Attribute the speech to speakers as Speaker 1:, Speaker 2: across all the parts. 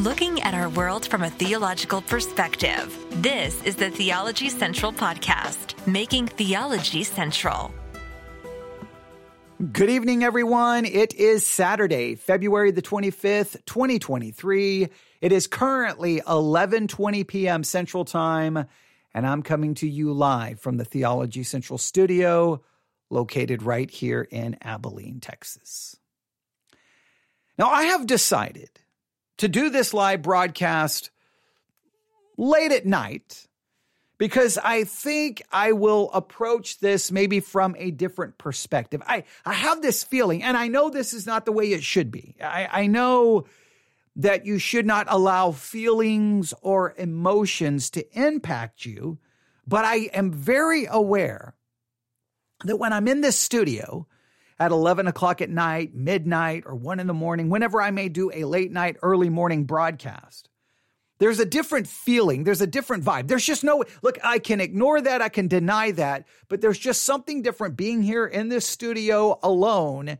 Speaker 1: looking at our world from a theological perspective. This is the Theology Central Podcast, making theology central.
Speaker 2: Good evening, everyone. It is Saturday, February the 25th, 2023. It is currently 11:20 p.m. Central Time, and I'm coming to you live from the Theology Central studio located right here in Abilene, Texas. Now, I have decided to do this live broadcast late at night because I think I will approach this maybe from a different perspective. I, I have this feeling, and I know this is not the way it should be. I, I know that you should not allow feelings or emotions to impact you, but I am very aware that when I'm in this studio, at 11 o'clock at night, midnight, or one in the morning, whenever I may do a late night, early morning broadcast. There's a different feeling. There's a different vibe. There's just no, look, I can ignore that. I can deny that, but there's just something different being here in this studio alone.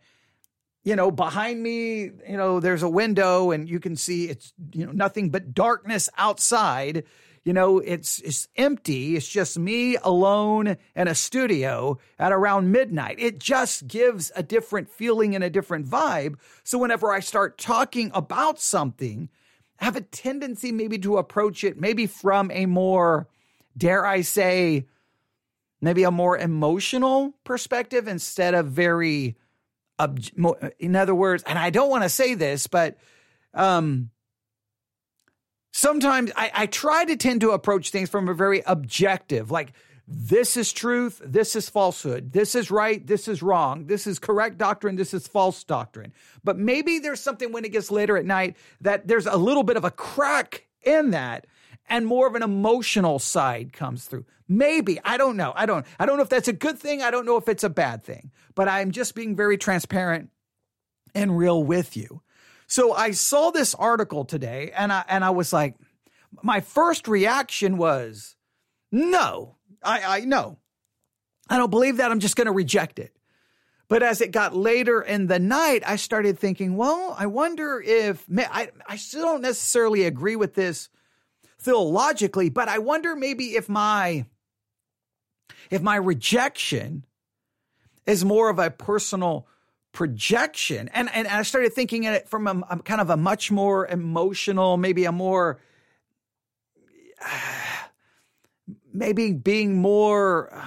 Speaker 2: You know, behind me, you know, there's a window and you can see it's, you know, nothing but darkness outside you know, it's it's empty. It's just me alone in a studio at around midnight. It just gives a different feeling and a different vibe. So whenever I start talking about something, I have a tendency maybe to approach it maybe from a more, dare I say, maybe a more emotional perspective instead of very, in other words, and I don't want to say this, but um, sometimes I, I try to tend to approach things from a very objective, like this is truth, this is falsehood, this is right, this is wrong, this is correct doctrine, this is false doctrine. But maybe there's something when it gets later at night that there's a little bit of a crack in that and more of an emotional side comes through. Maybe, I don't know. I don't I don't know if that's a good thing, I don't know if it's a bad thing. But I'm just being very transparent and real with you. So I saw this article today and I and I was like, my first reaction was, no, I, I no. I don't believe that. I'm just going to reject it. But as it got later in the night, I started thinking, well, I wonder if I, I still don't necessarily agree with this theologically, but I wonder maybe if my if my rejection is more of a personal projection. And, and I started thinking at it from a, a kind of a much more emotional, maybe a more, maybe being more, uh,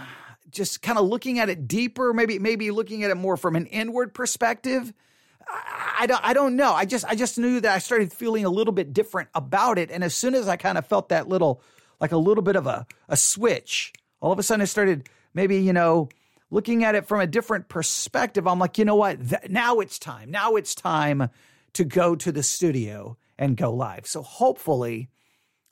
Speaker 2: just kind of looking at it deeper, maybe, maybe looking at it more from an inward perspective. I, I don't, I don't know. I just, I just knew that I started feeling a little bit different about it. And as soon as I kind of felt that little, like a little bit of a, a switch, all of a sudden I started maybe, you know, looking at it from a different perspective, I'm like, you know what? Th- now it's time. Now it's time to go to the studio and go live. So hopefully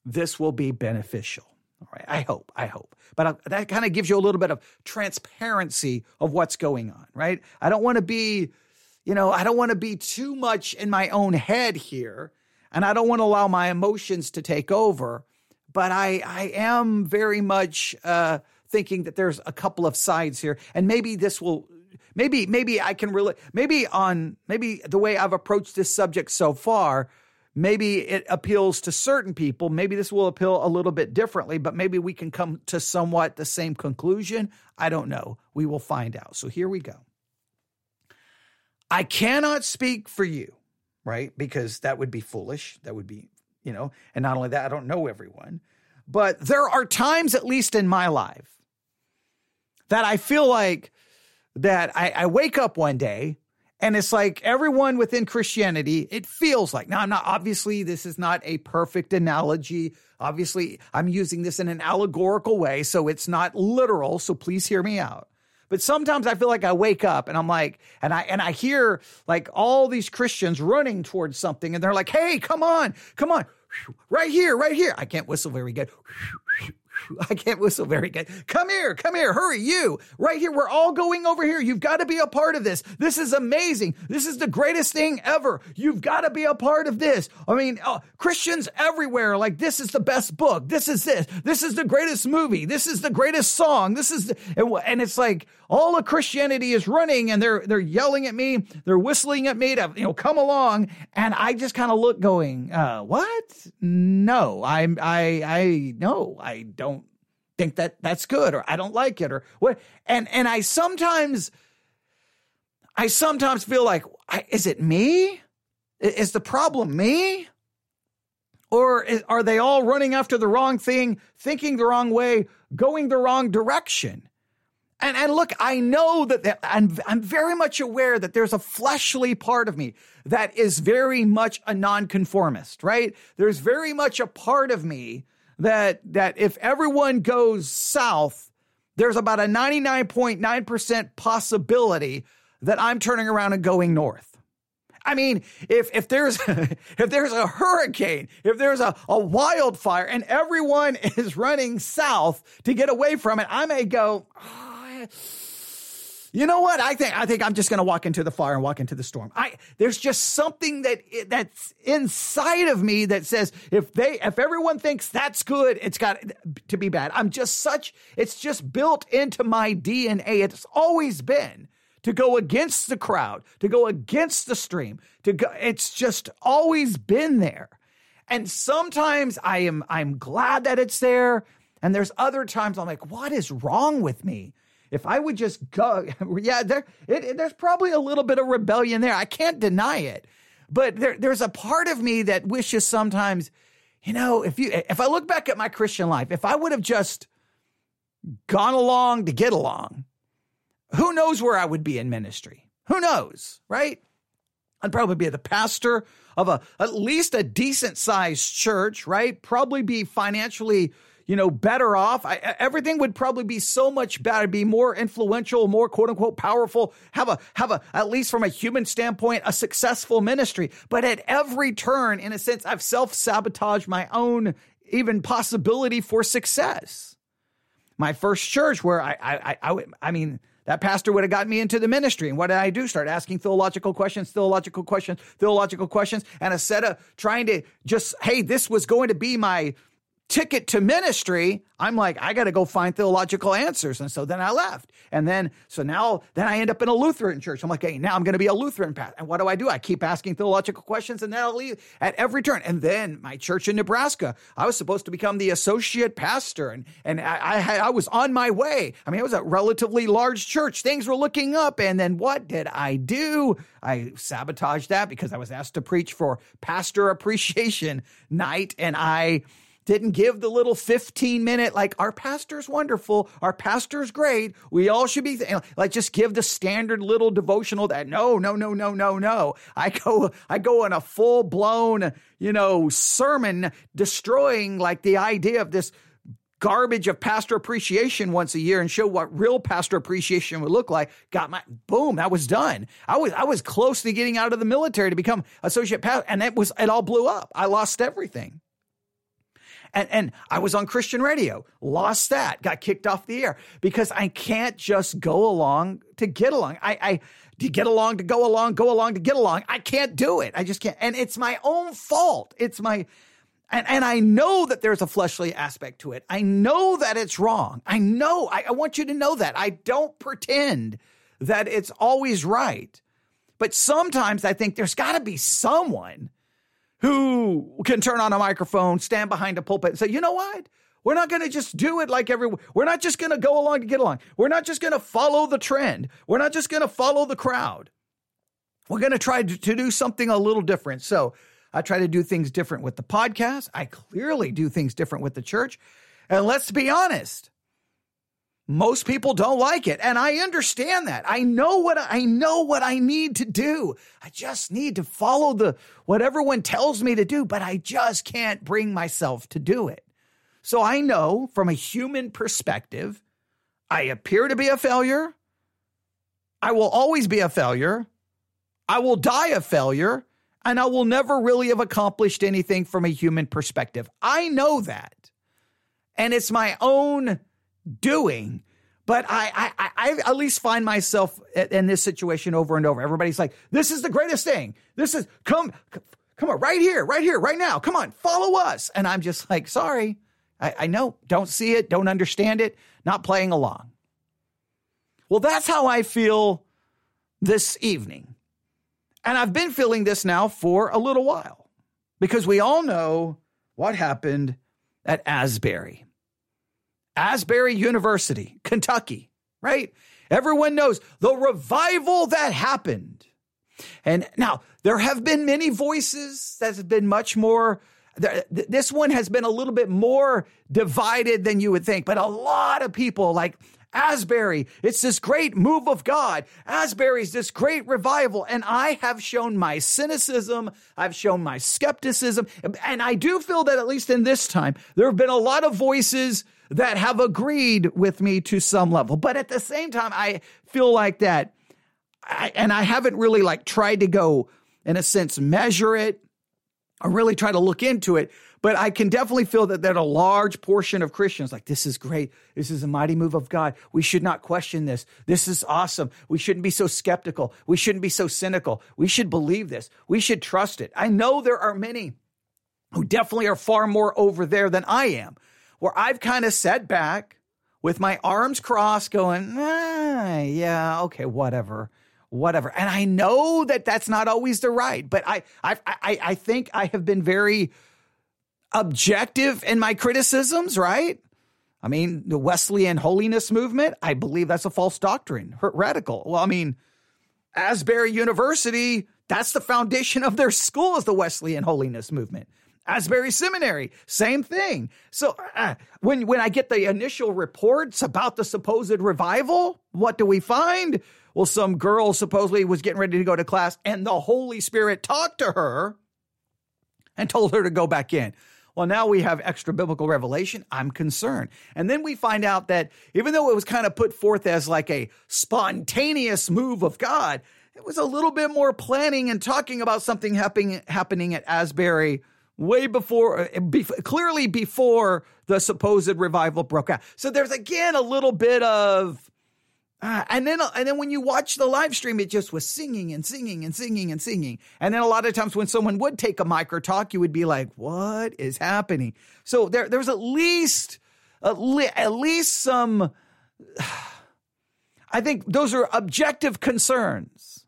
Speaker 2: this will be beneficial. All right. I hope. I hope. But uh, that kind of gives you a little bit of transparency of what's going on, right? I don't want to be, you know, I don't want to be too much in my own head here. And I don't want to allow my emotions to take over. But I, I am very much, uh, thinking that there's a couple of sides here, and maybe this will maybe maybe I can really maybe on maybe the way I've approached this subject so far, maybe it appeals to certain people. Maybe this will appeal a little bit differently, but maybe we can come to somewhat the same conclusion. I don't know. We will find out. So here we go. I cannot speak for you, right? Because that would be foolish. That would be, you know, and not only that, I don't know everyone, but there are times, at least in my life, that I feel like that I, I wake up one day and it's like everyone within Christianity, it feels like. Now, I'm not, obviously, this is not a perfect analogy. Obviously, I'm using this in an allegorical way, so it's not literal. So please hear me out. But sometimes I feel like I wake up and I'm like, and I and I hear like all these Christians running towards something, and they're like, "Hey, come on, come on, right here, right here." I can't whistle very good. I can't whistle very good. Come here, come here, hurry, you. Right here, we're all going over here. You've got to be a part of this. This is amazing. This is the greatest thing ever. You've got to be a part of this. I mean, uh, Christians everywhere, like, this is the best book. This is this. This is the greatest movie. This is the greatest song. This is, the, and it's like all of Christianity is running and they're, they're yelling at me. They're whistling at me to, you know, come along. And I just kind of look going, uh, what? No, I'm, I, I, no, I don't think that that's good or I don't like it or what. And, and I sometimes, I sometimes feel like, is it me? Is the problem me? Or are they all running after the wrong thing, thinking the wrong way, going the wrong direction? And, and look, I know that I'm, I'm very much aware that there's a fleshly part of me that is very much a nonconformist, right? There's very much a part of me that, that if everyone goes south, there's about a 99.9% possibility that I'm turning around and going north. I mean, if if there's if there's a hurricane, if there's a, a wildfire, and everyone is running south to get away from it, I may go. Oh, you know what? I think I think I'm just going to walk into the fire and walk into the storm. I there's just something that that's inside of me that says if they if everyone thinks that's good, it's got to be bad. I'm just such it's just built into my DNA. It's always been to go against the crowd, to go against the stream, to go it's just always been there. And sometimes I am I'm glad that it's there, and there's other times I'm like, what is wrong with me? If I would just go, yeah, there, it, it, there's probably a little bit of rebellion there. I can't deny it, but there, there's a part of me that wishes sometimes, you know, if you, if I look back at my Christian life, if I would have just gone along to get along, who knows where I would be in ministry? Who knows, right? I'd probably be the pastor of a at least a decent sized church, right? Probably be financially you know, better off. I, everything would probably be so much better, be more influential, more quote unquote powerful, have a, have a, at least from a human standpoint, a successful ministry. But at every turn, in a sense, I've self sabotaged my own even possibility for success. My first church where I, I, I, I, I mean, that pastor would have gotten me into the ministry. And what did I do? Start asking theological questions, theological questions, theological questions. And instead of trying to just, hey, this was going to be my ticket to ministry, I'm like, I got to go find theological answers. And so then I left. And then, so now, then I end up in a Lutheran church. I'm like, hey, now I'm going to be a Lutheran path. And what do I do? I keep asking theological questions and then I'll leave at every turn. And then my church in Nebraska, I was supposed to become the associate pastor and, and I, I had, I was on my way. I mean, it was a relatively large church. Things were looking up. And then what did I do? I sabotaged that because I was asked to preach for pastor appreciation night and I, didn't give the little 15 minute, like, our pastor's wonderful, our pastor's great, we all should be, th-. like, just give the standard little devotional that no, no, no, no, no, no. I go, I go in a full blown, you know, sermon destroying like the idea of this garbage of pastor appreciation once a year and show what real pastor appreciation would look like. Got my boom, that was done. I was I was close to getting out of the military to become associate pastor, and it was it all blew up. I lost everything. And, and I was on Christian radio, lost that, got kicked off the air because I can't just go along to get along. I, I, to get along, to go along, go along, to get along. I can't do it. I just can't. And it's my own fault. It's my, and, and I know that there's a fleshly aspect to it. I know that it's wrong. I know. I, I want you to know that. I don't pretend that it's always right. But sometimes I think there's got to be someone who can turn on a microphone, stand behind a pulpit, and say, you know what? We're not going to just do it like everyone. We're not just going to go along to get along. We're not just going to follow the trend. We're not just going to follow the crowd. We're going to try to, do something a little different. So I try to do things different with the podcast. I clearly do things different with the church. And let's be honest, most people don't like it. And I understand that. I know what I know what I need to do. I just need to follow the what everyone tells me to do, but I just can't bring myself to do it. So I know from a human perspective, I appear to be a failure. I will always be a failure. I will die a failure, and I will never really have accomplished anything from a human perspective. I know that. and it's my own doing. But I, I, I at least find myself in this situation over and over. Everybody's like, "This is the greatest thing. This is come, come on, right here, right here, right now. Come on, follow us." And I'm just like, "Sorry, I, I know, don't see it, don't understand it, not playing along." Well, that's how I feel this evening, and I've been feeling this now for a little while because we all know what happened at Asbury. Asbury University, Kentucky, right? Everyone knows the revival that happened. And now there have been many voices that have been much more. This one has been a little bit more divided than you would think, but a lot of people like Asbury, it's this great move of God. Asbury's this great revival. And I have shown my cynicism. I've shown my skepticism. And I do feel that at least in this time, there have been a lot of voices that have agreed with me to some level. But at the same time, I feel like that, I, and I haven't really like tried to go, in a sense, measure it or really try to look into it. But I can definitely feel that that a large portion of Christians like this is great. This is a mighty move of God. We should not question this. This is awesome. We shouldn't be so skeptical. We shouldn't be so cynical. We should believe this. We should trust it. I know there are many who definitely are far more over there than I am, where I've kind of sat back with my arms crossed, going, ah, yeah, okay, whatever whatever. And I know that that's not always the right, but I, I, I, I think I have been very objective in my criticisms, right? I mean, the Wesleyan holiness movement, I believe that's a false doctrine, radical. Well, I mean, Asbury University, that's the foundation of their school is the Wesleyan holiness movement. Asbury Seminary, same thing. So uh, when when I get the initial reports about the supposed revival, what do we find? Well, some girl supposedly was getting ready to go to class, and the Holy Spirit talked to her and told her to go back in. Well, now we have extra biblical revelation. I'm concerned. And then we find out that even though it was kind of put forth as like a spontaneous move of God, it was a little bit more planning and talking about something happening happening at Asbury way before, uh, be, clearly before the supposed revival broke out. So there's again a little bit of uh, and then, and then when you watch the live stream, it just was singing and singing and singing and singing. And then a lot of times when someone would take a mic or talk, you would be like, "What is happening?" So there, there's at least, at, le- at least some. I think those are objective concerns.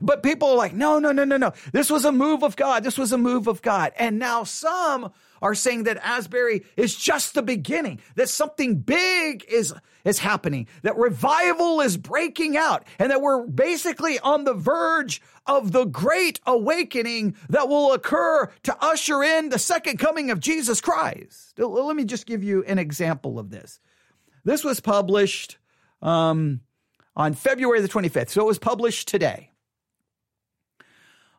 Speaker 2: But people are like, no, no, no, no, no. This was a move of God. This was a move of God. And now some are saying that Asbury is just the beginning, that something big is, is happening, that revival is breaking out, and that we're basically on the verge of the great awakening that will occur to usher in the second coming of Jesus Christ. Let me just give you an example of this. This was published um, on February the 25th, so it was published today.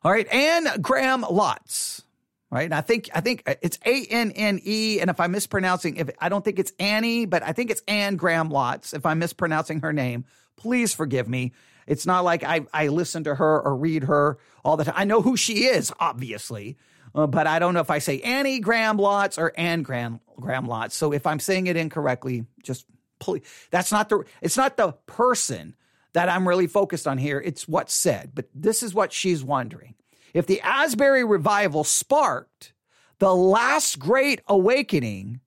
Speaker 2: All right, Anne Graham Lotz right? And I think I think it's A N N E, and if I'm mispronouncing, if I don't think it's Annie, but I think it's Anne Graham Lotz. If I'm mispronouncing her name, please forgive me. It's not like I I listen to her or read her all the time. I know who she is, obviously, uh, but I don't know if I say Annie Graham Lotz or Anne Graham Graham Lotz. So if I'm saying it incorrectly, just please. That's not the. It's not the person that I'm really focused on here. It's what's said. But this is what she's wondering if the Asbury revival sparked the last great awakening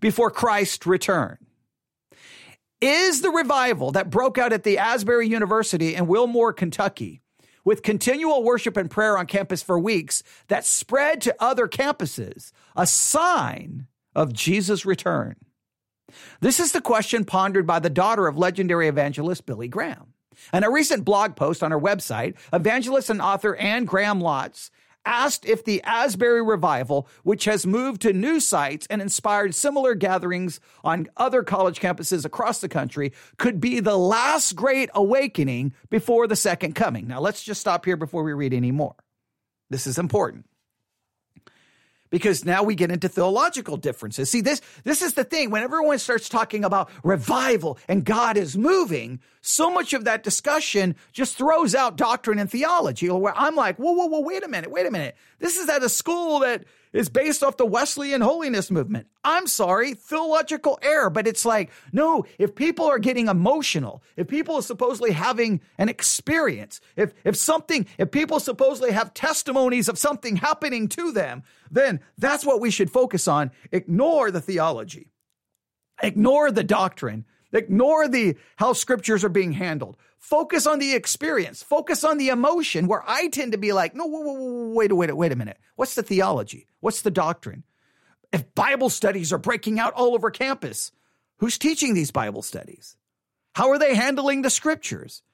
Speaker 2: before Christ returned. Is the revival that broke out at the Asbury University in Wilmore, Kentucky, with continual worship and prayer on campus for weeks that spread to other campuses, a sign of Jesus' return? This is the question pondered by the daughter of legendary evangelist Billy Graham. In a recent blog post on her website, evangelist and author Anne Graham Lotz asked if the Asbury revival, which has moved to new sites and inspired similar gatherings on other college campuses across the country, could be the last great awakening before the second coming. Now, let's just stop here before we read any more. This is important because now we get into theological differences. See, this, this is the thing. When everyone starts talking about revival and God is moving, so much of that discussion just throws out doctrine and theology. Where I'm like, whoa, whoa, whoa, wait a minute, wait a minute. This is at a school that is based off the Wesleyan holiness movement. I'm sorry, theological error, but it's like, no, if people are getting emotional, if people are supposedly having an experience, if, if something, if people supposedly have testimonies of something happening to them, then that's what we should focus on. Ignore the theology. Ignore the doctrine. Ignore the how scriptures are being handled. Focus on the experience. Focus on the emotion where I tend to be like, no, wait, wait, wait, wait a minute. What's the theology? What's the doctrine? If Bible studies are breaking out all over campus, who's teaching these Bible studies? How are they handling the scriptures?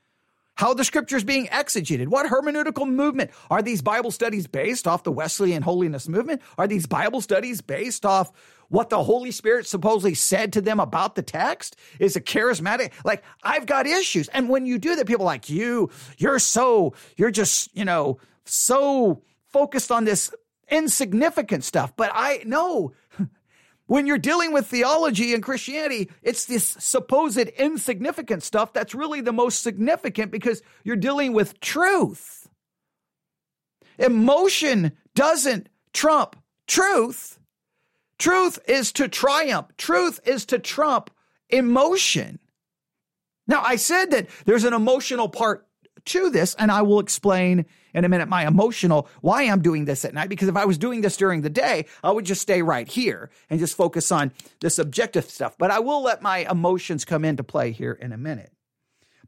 Speaker 2: How are the scriptures being exegeted? What hermeneutical movement? Are these Bible studies based off the Wesleyan holiness movement? Are these Bible studies based off what the Holy Spirit supposedly said to them about the text? Is it charismatic? Like, I've got issues. And when you do that, people like you, you're so, you're just, you know, so focused on this insignificant stuff. But I know when you're dealing with theology and Christianity, it's this supposed insignificant stuff that's really the most significant because you're dealing with truth. Emotion doesn't trump truth. Truth is to triumph. Truth is to trump emotion. Now, I said that there's an emotional part to this, and I will explain in a minute my emotional why I'm doing this at night. Because if I was doing this during the day, I would just stay right here and just focus on the subjective stuff. But I will let my emotions come into play here in a minute.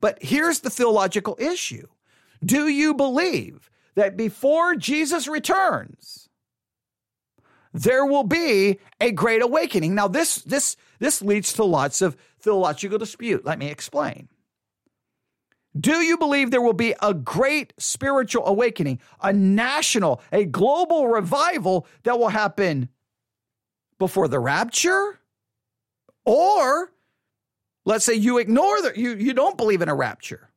Speaker 2: But here's the theological issue Do you believe that before Jesus returns, there will be a great awakening? Now, this, this, this leads to lots of theological dispute. Let me explain. Do you believe there will be a great spiritual awakening, a national, a global revival that will happen before the rapture? Or let's say you ignore that, you, you don't believe in a rapture.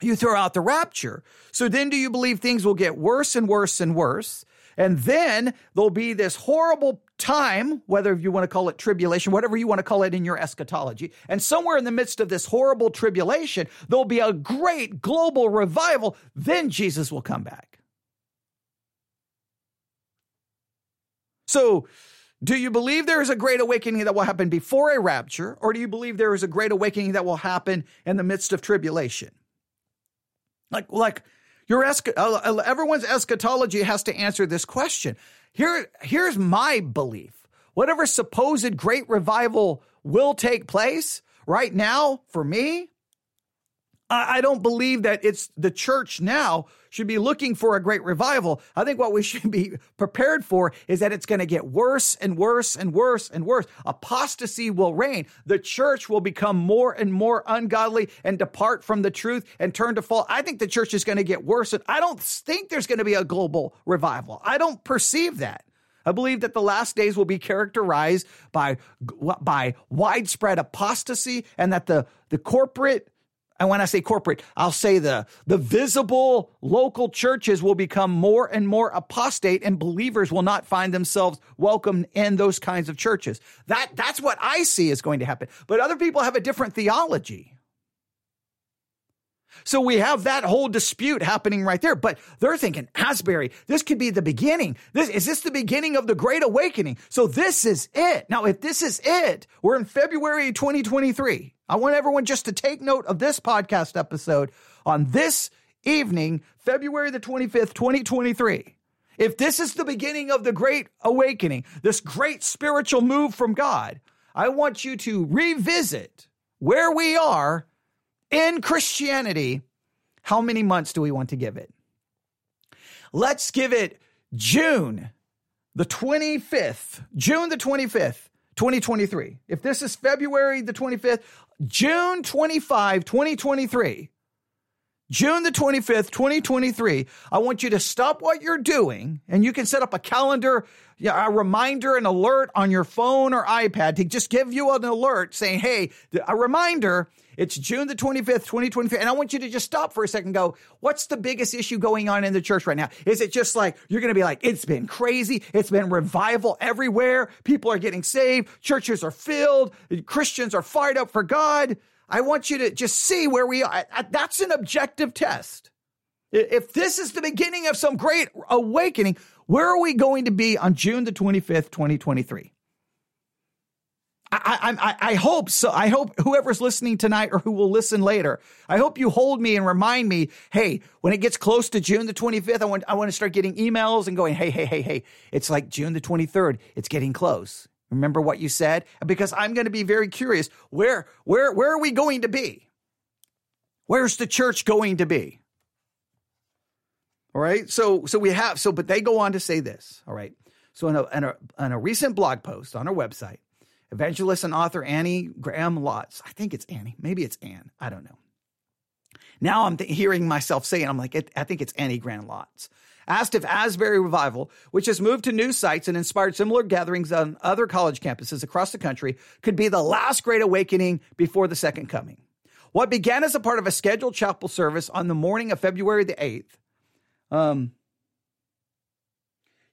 Speaker 2: You throw out the rapture. So then do you believe things will get worse and worse and worse? And then there'll be this horrible time, whether you want to call it tribulation, whatever you want to call it in your eschatology. And somewhere in the midst of this horrible tribulation, there'll be a great global revival. Then Jesus will come back. So, do you believe there is a great awakening that will happen before a rapture, or do you believe there is a great awakening that will happen in the midst of tribulation? Like, like, your uh, everyone's eschatology has to answer this question. Here, here's my belief. Whatever supposed great revival will take place right now, for me, I don't believe that it's the church now should be looking for a great revival. I think what we should be prepared for is that it's going to get worse and worse and worse and worse. Apostasy will reign. The church will become more and more ungodly and depart from the truth and turn to fall. I think the church is going to get worse. And I don't think there's going to be a global revival. I don't perceive that. I believe that the last days will be characterized by, by widespread apostasy and that the, the corporate and when I say corporate, I'll say the, the visible local churches will become more and more apostate and believers will not find themselves welcome in those kinds of churches. That, that's what I see is going to happen. But other people have a different theology. So we have that whole dispute happening right there. But they're thinking, Asbury, this could be the beginning. This is this the beginning of the Great Awakening? So this is it. Now, if this is it, we're in February 2023. I want everyone just to take note of this podcast episode on this evening, February the 25th, 2023. If this is the beginning of the great awakening, this great spiritual move from God, I want you to revisit where we are in Christianity. How many months do we want to give it? Let's give it June the 25th, June the 25th, 2023. If this is February the 25th, June 25, 2023, June the 25th, 2023, I want you to stop what you're doing and you can set up a calendar, a reminder, an alert on your phone or iPad to just give you an alert saying, hey, a reminder it's June the 25th, 2023. And I want you to just stop for a second go, what's the biggest issue going on in the church right now? Is it just like, you're going to be like, it's been crazy. It's been revival everywhere. People are getting saved. Churches are filled. Christians are fired up for God. I want you to just see where we are. That's an objective test. If this is the beginning of some great awakening, Where are we going to be on June the 25th, 2023? I, I, I hope so. I hope whoever's listening tonight or who will listen later, I hope you hold me and remind me, hey, when it gets close to June the 25th, I want, I want to start getting emails and going, hey, hey, hey, hey, it's like June the 23rd. It's getting close. Remember what you said? Because I'm going to be very curious. Where, where, where are we going to be? Where's the church going to be? All right. So, so we have, so, but they go on to say this. All right. So in a, in a, in a recent blog post on our website, evangelist and author Annie Graham Lotz. I think it's Annie. Maybe it's Ann. I don't know. Now I'm th- hearing myself say saying, I'm like, I think it's Annie Graham Lotz. Asked if Asbury Revival, which has moved to new sites and inspired similar gatherings on other college campuses across the country, could be the last great awakening before the second coming. What began as a part of a scheduled chapel service on the morning of February the 8th, um,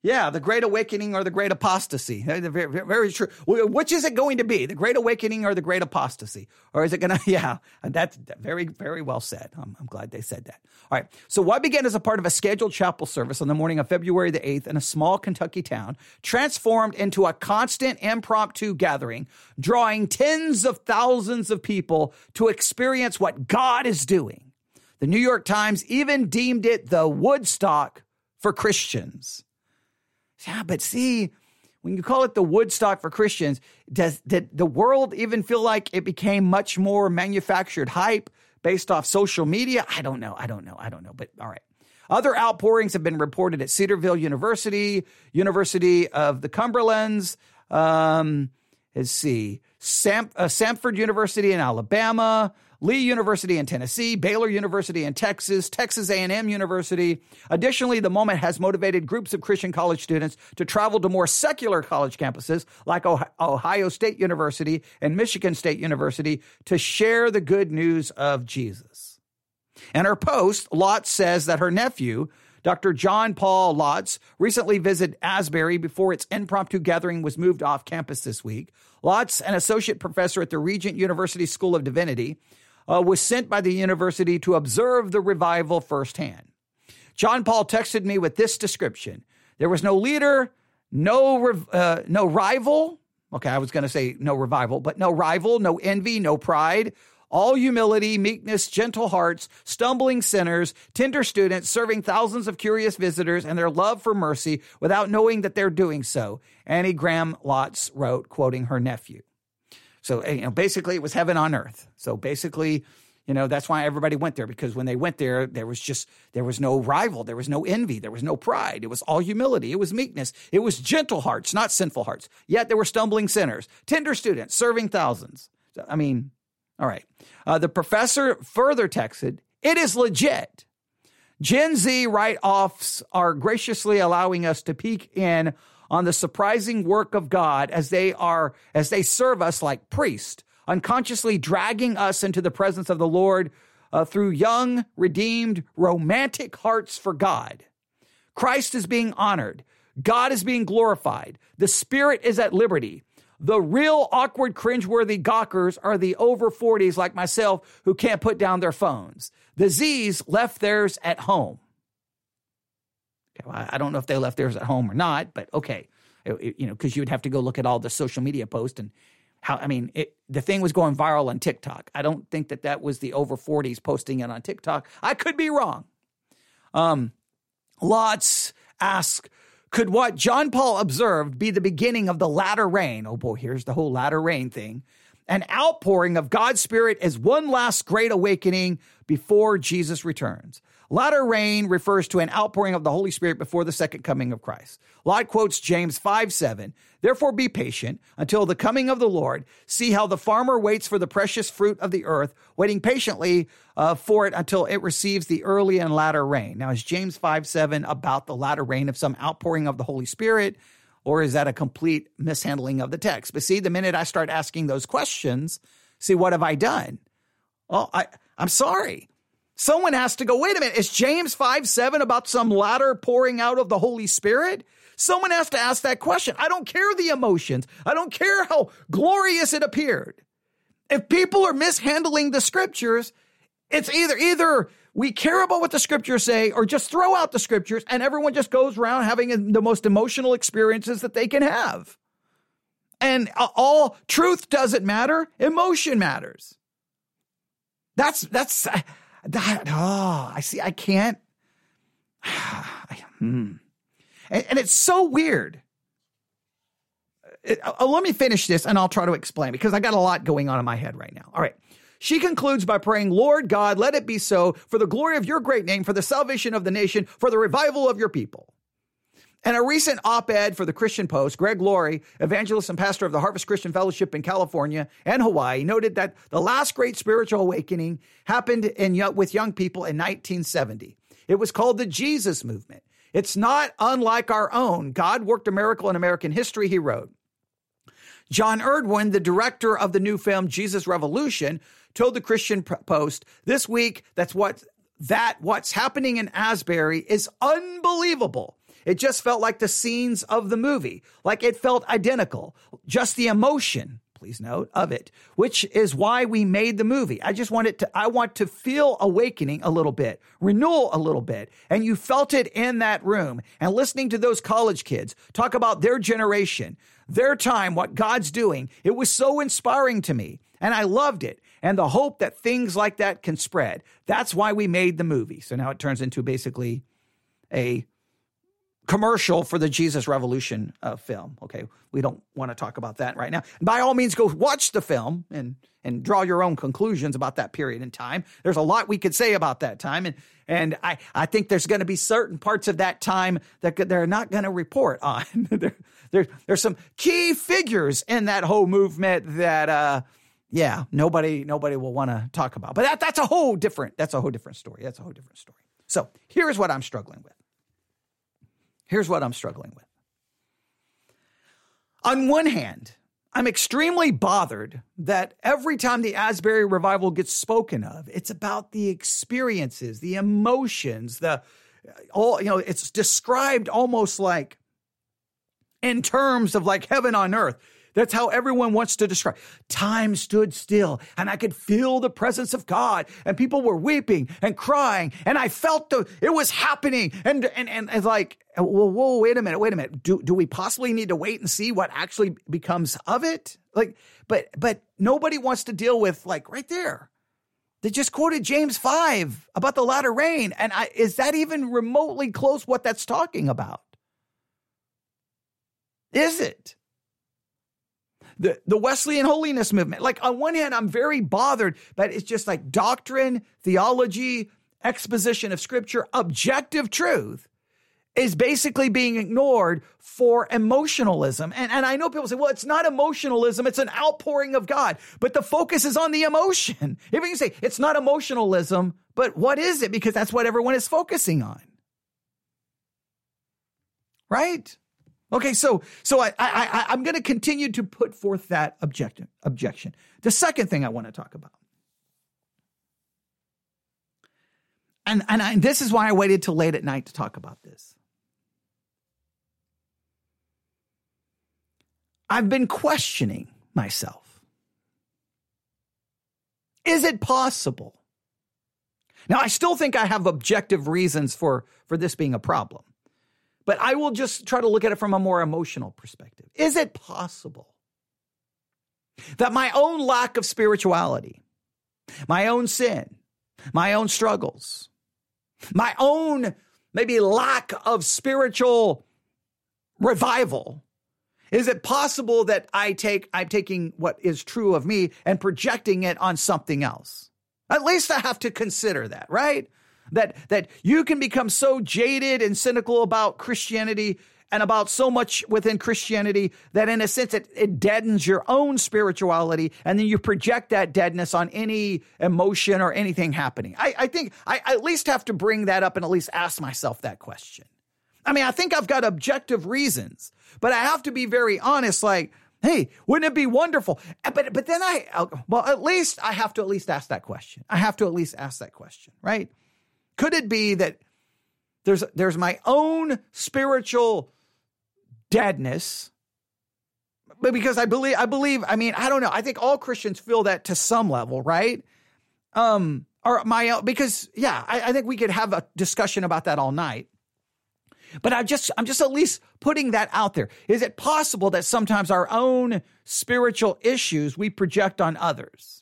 Speaker 2: yeah, the Great Awakening or the Great Apostasy. Very, very true. Which is it going to be? The Great Awakening or the Great Apostasy? Or is it going to, yeah, that's very, very well said. I'm, I'm, glad they said that. All right. So, what began as a part of a scheduled chapel service on the morning of February the 8th in a small Kentucky town transformed into a constant impromptu gathering, drawing tens of thousands of people to experience what God is doing. The New York Times even deemed it the Woodstock for Christians. Yeah, but see, when you call it the Woodstock for Christians, does did the world even feel like it became much more manufactured hype based off social media? I don't know. I don't know. I don't know. But all right. Other outpourings have been reported at Cedarville University, University of the Cumberlands. Um, let's see, Sam, uh, Samford University in Alabama, Lee University in Tennessee, Baylor University in Texas, Texas A&M University. Additionally, the moment has motivated groups of Christian college students to travel to more secular college campuses like Ohio State University and Michigan State University to share the good news of Jesus. In her post, Lotz says that her nephew, Dr. John Paul Lotz recently visited Asbury before its impromptu gathering was moved off campus this week. Lotz, an associate professor at the Regent University School of Divinity, uh, was sent by the university to observe the revival firsthand. John Paul texted me with this description There was no leader, no, uh, no rival. Okay, I was going to say no revival, but no rival, no envy, no pride. All humility, meekness, gentle hearts, stumbling sinners, tender students, serving thousands of curious visitors and their love for mercy without knowing that they're doing so. Annie Graham Lotz wrote, quoting her nephew. So, you know, basically it was heaven on earth. So basically, you know, that's why everybody went there because when they went there, there was just, there was no rival. There was no envy. There was no pride. It was all humility. It was meekness. It was gentle hearts, not sinful hearts. Yet there were stumbling sinners, tender students serving thousands. So, I mean, all right. Uh, the professor further texted, it is legit. Gen Z write offs are graciously allowing us to peek in on the surprising work of God as they are, as they serve us like priests, unconsciously dragging us into the presence of the Lord uh, through young, redeemed, romantic hearts for God. Christ is being honored. God is being glorified. The Spirit is at liberty. The real awkward, cringeworthy gawkers are the over 40s like myself who can't put down their phones. The Z's left theirs at home. I don't know if they left theirs at home or not, but okay, it, it, you know, because you would have to go look at all the social media posts and how. I mean, it, the thing was going viral on TikTok. I don't think that that was the over forties posting it on TikTok. I could be wrong. Um, Lotz ask, could what John Paul observed be the beginning of the latter rain? Oh boy, here's the whole latter rain thing. An outpouring of God's Spirit as one last great awakening before Jesus returns. Latter rain refers to an outpouring of the Holy Spirit before the second coming of Christ. Lot quotes James 5 7. Therefore be patient until the coming of the Lord. See how the farmer waits for the precious fruit of the earth, waiting patiently uh, for it until it receives the early and latter rain. Now, is James 5 7 about the latter rain of some outpouring of the Holy Spirit? Or is that a complete mishandling of the text? But see, the minute I start asking those questions, see, what have I done? Oh, I, I'm sorry. Someone has to go, wait a minute, is James 5 7 about some ladder pouring out of the Holy Spirit? Someone has to ask that question. I don't care the emotions. I don't care how glorious it appeared. If people are mishandling the scriptures, it's either either we care about what the scriptures say or just throw out the scriptures and everyone just goes around having the most emotional experiences that they can have. And uh, all truth doesn't matter, emotion matters. That's, that's, that, oh, I see, I can't. hmm. and, and it's so weird. It, uh, let me finish this and I'll try to explain because I got a lot going on in my head right now. All right. She concludes by praying, Lord God, let it be so for the glory of your great name, for the salvation of the nation, for the revival of your people. And a recent op ed for the Christian Post, Greg Laurie, evangelist and pastor of the Harvest Christian Fellowship in California and Hawaii, noted that the last great spiritual awakening happened in, with young people in 1970. It was called the Jesus Movement. It's not unlike our own. God worked a miracle in American history, he wrote. Jon Erwin, the director of the new film Jesus Revolution, told the Christian Post this week that's what that what's happening in Asbury is unbelievable. It just felt like the scenes of the movie, like it felt identical. Just the emotion, please note, of it, which is why we made the movie. I just wanted to, I want to feel awakening a little bit, renewal a little bit. And you felt it in that room and listening to those college kids talk about their generation, their time, what God's doing. It was so inspiring to me and I loved it and the hope that things like that can spread. That's why we made the movie. So now it turns into basically a commercial for the Jesus Revolution uh, film. Okay, we don't want to talk about that right now. By all means, go watch the film and and draw your own conclusions about that period in time. There's a lot we could say about that time, and and I I think there's going to be certain parts of that time that they're not going to report on. there, there there's some key figures in that whole movement that uh yeah, nobody nobody will want to talk about. But that that's a whole different that's a whole different story. That's a whole different story. So, here's what I'm struggling with. Here's what I'm struggling with. On one hand, I'm extremely bothered that every time the Asbury revival gets spoken of, it's about the experiences, the emotions, the all, you know, it's described almost like in terms of like heaven on earth. That's how everyone wants to describe. Time stood still and I could feel the presence of God and people were weeping and crying and I felt the, it was happening. And, and, and, and like, well, whoa, wait a minute, wait a minute. Do, do we possibly need to wait and see what actually becomes of it? Like, but, but nobody wants to deal with like right there. They just quoted James 5 about the latter rain. And I, is that even remotely close what that's talking about? Is it? The, the Wesleyan holiness movement. Like on one hand, I'm very bothered, but it's just like doctrine, theology, exposition of scripture, objective truth is basically being ignored for emotionalism. And, and I know people say, well, it's not emotionalism, it's an outpouring of God. But the focus is on the emotion. If you say it's not emotionalism, but what is it? Because that's what everyone is focusing on. Right? Okay, so so I, I, I am going to continue to put forth that objection. Objection. The second thing I want to talk about, and and I, this is why I waited till late at night to talk about this. I've been questioning myself. Is it possible? Now, I still think I have objective reasons for for this being a problem. But I will just try to look at it from a more emotional perspective. Is it possible that my own lack of spirituality, my own sin, my own struggles, my own maybe lack of spiritual revival, is it possible that I take I'm taking what is true of me and projecting it on something else? At least I have to consider that, right? That that you can become so jaded and cynical about Christianity and about so much within Christianity that in a sense it, it deadens your own spirituality and then you project that deadness on any emotion or anything happening. I, I think I, at least have to bring that up and at least ask myself that question. I mean, I think I've got objective reasons, but I have to be very honest, like, hey, wouldn't it be wonderful? Eh, but but then I well, at least I have to at least ask that question. I have to at least ask that question, right? Could it be that there's there's my own spiritual deadness? But because I believe I believe, I mean, I don't know. I think all Christians feel that to some level, right? Um, Or my because yeah, I, I think we could have a discussion about that all night. But I just I'm just at least putting that out there. Is it possible that sometimes our own spiritual issues we project on others?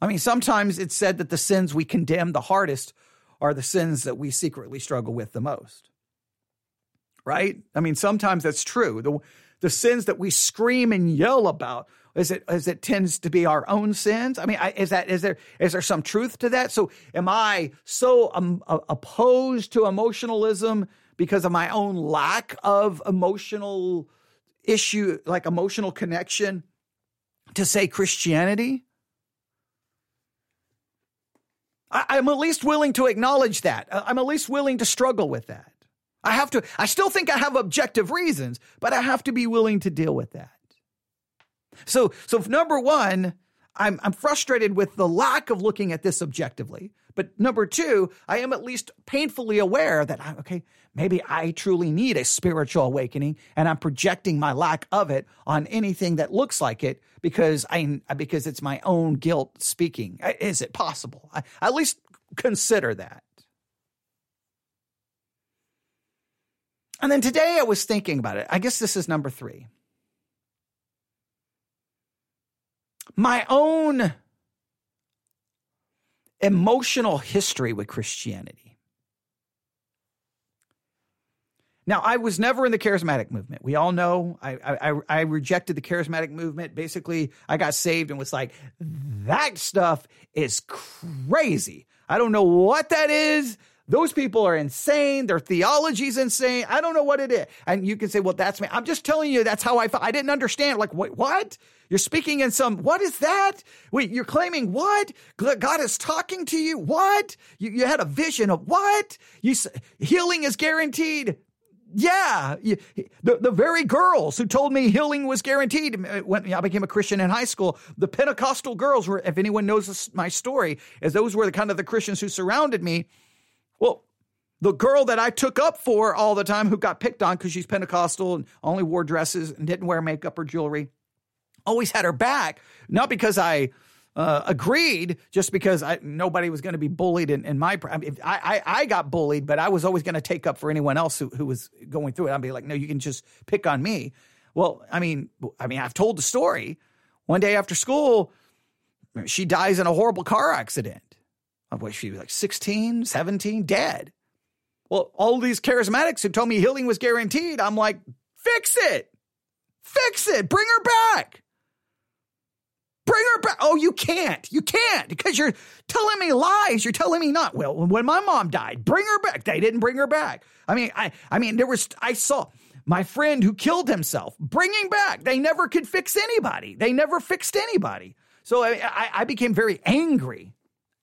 Speaker 2: I mean, sometimes it's said that the sins we condemn the hardest are the sins that we secretly struggle with the most. Right? I mean, sometimes that's true. The the sins that we scream and yell about is it is it tends to be our own sins? I mean, I, is that is there is there some truth to that? So, am I so um, opposed to emotionalism because of my own lack of emotional issue, like emotional connection, to say Christianity? I, I'm at least willing to acknowledge that. Uh, I'm at least willing to struggle with that. I have to. I still think I have objective reasons, but I have to be willing to deal with that. So, so number one, I'm, I'm frustrated with the lack of looking at this objectively. But number two, I am at least painfully aware that, okay, maybe I truly need a spiritual awakening and I'm projecting my lack of it on anything that looks like it because I, because it's my own guilt speaking. Is it possible? I, at least consider that. And then today I was thinking about it. I guess this is number three. My own emotional history with Christianity. Now, I was never in the charismatic movement. We all know I, I, I rejected the charismatic movement. Basically, I got saved and was like, that stuff is crazy. I don't know what that is. Those people are insane. Their theology's insane. I don't know what it is. And you can say, well, that's me. I'm just telling you, that's how I felt. I didn't understand. Like, wait, what? You're speaking in some, what is that? Wait, you're claiming what? God is talking to you? What? You, you had a vision of what? You healing is guaranteed. Yeah, the, the very girls who told me healing was guaranteed when I became a Christian in high school, the Pentecostal girls were, if anyone knows my story, as those were the kind of the Christians who surrounded me well, the girl that I took up for all the time who got picked on because she's Pentecostal and only wore dresses and didn't wear makeup or jewelry always had her back, not because I uh, agreed, just because I, nobody was going to be bullied in, in my. I, mean, I, I, I got bullied, but I was always going to take up for anyone else who, who was going through it. I'd be like, no, you can just pick on me. Well, I mean, I mean, I've told the story. One day after school, she dies in a horrible car accident what she was like 16, 17, dead. Well, all these charismatics who told me healing was guaranteed, I'm like, fix it. Fix it. Bring her back. Bring her back. Oh, you can't. You can't because you're telling me lies. You're telling me not. Well, when my mom died, bring her back. They didn't bring her back. I mean, I, I mean, there was, I saw my friend who killed himself bringing back. They never could fix anybody. They never fixed anybody. So I, I, I became very angry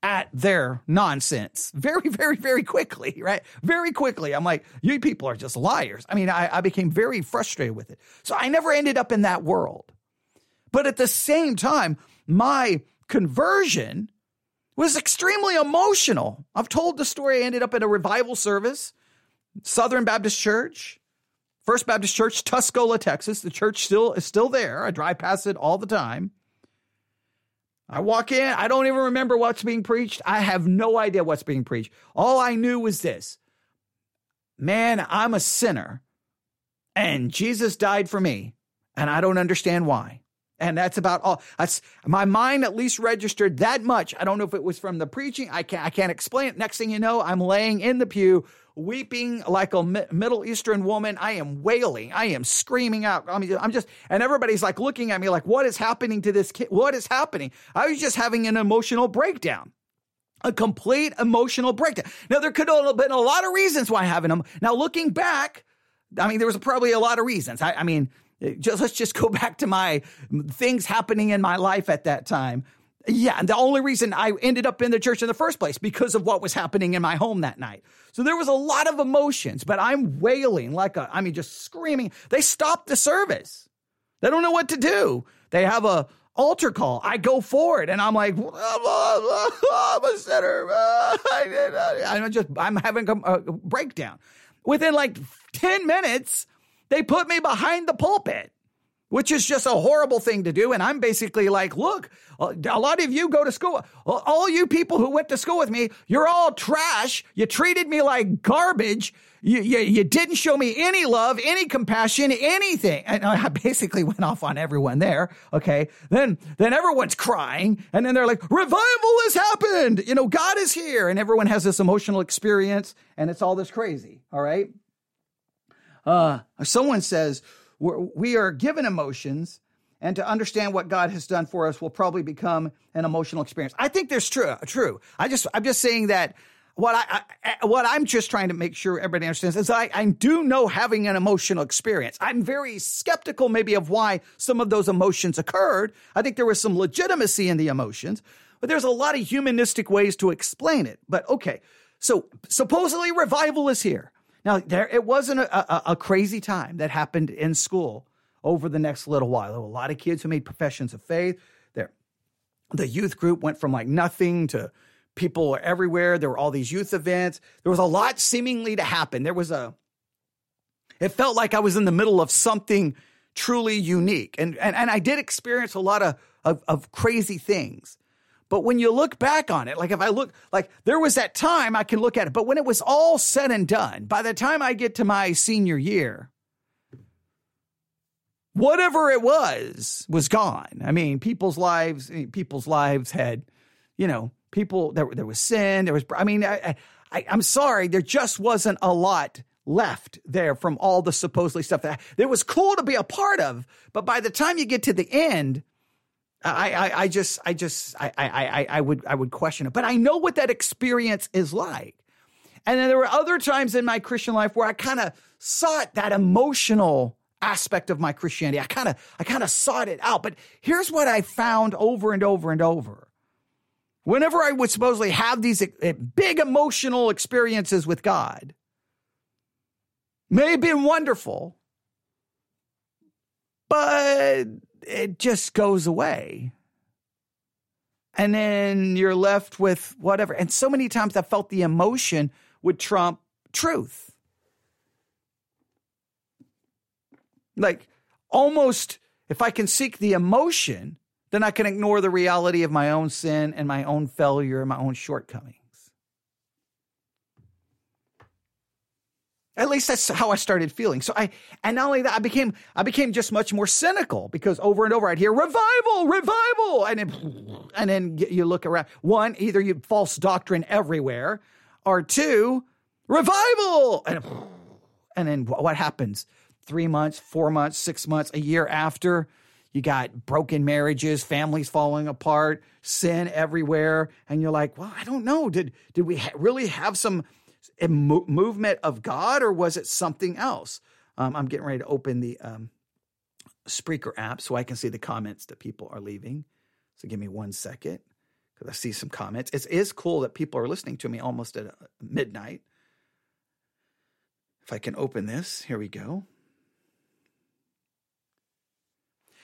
Speaker 2: at their nonsense very, very, very quickly, right? Very quickly. I'm like, you people are just liars. I mean, I, I became very frustrated with it. So I never ended up in that world. But at the same time, my conversion was extremely emotional. I've told the story. I ended up in a revival service, Southern Baptist Church, First Baptist Church, Tuscola, Texas. The church still is still there. I drive past it all the time. I walk in, I don't even remember what's being preached. I have no idea what's being preached. All I knew was this man, I'm a sinner, and Jesus died for me, and I don't understand why. And that's about all. That's my mind at least registered that much. I don't know if it was from the preaching. I can't. I can't explain it. Next thing you know, I'm laying in the pew weeping like a Middle Eastern woman. I am wailing. I am screaming out. I mean, I'm just, and everybody's like looking at me like, what is happening to this kid? What is happening? I was just having an emotional breakdown. A complete emotional breakdown. Now, there could have been a lot of reasons why having them. Now, looking back, I mean, there was probably a lot of reasons. I, I mean, just let's just go back to my things happening in my life at that time. Yeah, and the only reason I ended up in the church in the first place because of what was happening in my home that night. So there was a lot of emotions, but I'm wailing like a I mean just screaming. They stopped the service. They don't know what to do. They have a altar call. I go forward and I'm like, I'm a sinner. I'm just I'm having a breakdown. Within like 10 minutes, they put me behind the pulpit. Which is just a horrible thing to do. And I'm basically like, look, a lot of you go to school. All you people who went to school with me, you're all trash. You treated me like garbage. You, you, you didn't show me any love, any compassion, anything. And I basically went off on everyone there. Okay. Then, then everyone's crying. And then they're like, revival has happened. You know, God is here. And everyone has this emotional experience and it's all this crazy. All right. Uh, someone says, we are given emotions and to understand what God has done for us will probably become an emotional experience. I think there's true, true. I just, I'm just saying that what I, I, what I'm just trying to make sure everybody understands is I, I do know having an emotional experience. I'm very skeptical maybe of why some of those emotions occurred. I think there was some legitimacy in the emotions, but there's a lot of humanistic ways to explain it. But okay. So supposedly revival is here. Now, there it wasn't a, a, a, crazy time that happened in school over the next little while. A lot of kids who made professions of faith. There, the youth group went from like nothing to people were everywhere. There were all these youth events. There was a lot seemingly to happen. There was a, it felt like I was in the middle of something truly unique. And, and, and I did experience a lot of, of, of crazy things. But when you look back on it, like if I look, like there was that time I can look at it, but when it was all said and done, by the time I get to my senior year, whatever it was was gone. I mean, people's lives, eh, people's lives had, you know, people there. There was sin. There was. I mean, I, I, I'm sorry, there just wasn't a lot left there from all the supposedly stuff that it was cool to be a part of. But by the time you get to the end, I, I, I just, I just, I, I, I would, I would question it. But I know what that experience is like. And then there were other times in my Christian life where I kind of sought that emotional aspect of my Christianity. I kind of, I kind of sought it out. But here's what I found over and over and over. Whenever I would supposedly have these eh, big emotional experiences with God, may have been wonderful, but it just goes away. And then you're left with whatever. And so many times I felt the emotion would trump truth. Like almost, if I can seek the emotion, then I can ignore the reality of my own sin and my own failure and my own shortcoming. At least that's how I started feeling. So I, and not only that, I became, I became just much more cynical because over and over I'd hear revival, revival. And then, and then you look around. One, either you false doctrine everywhere, or two, revival. And, and then what happens? Three months, four months, six months, a year after, you got broken marriages, families falling apart, sin everywhere. And you're like, well, I don't know. Did, did we ha- really have some, a mo- movement of God or was it something else? Um, I'm getting ready to open the um, Spreaker app so I can see the comments that people are leaving. So give me one second because I see some comments. It is cool that people are listening to me almost at uh, midnight. If I can open this, here we go.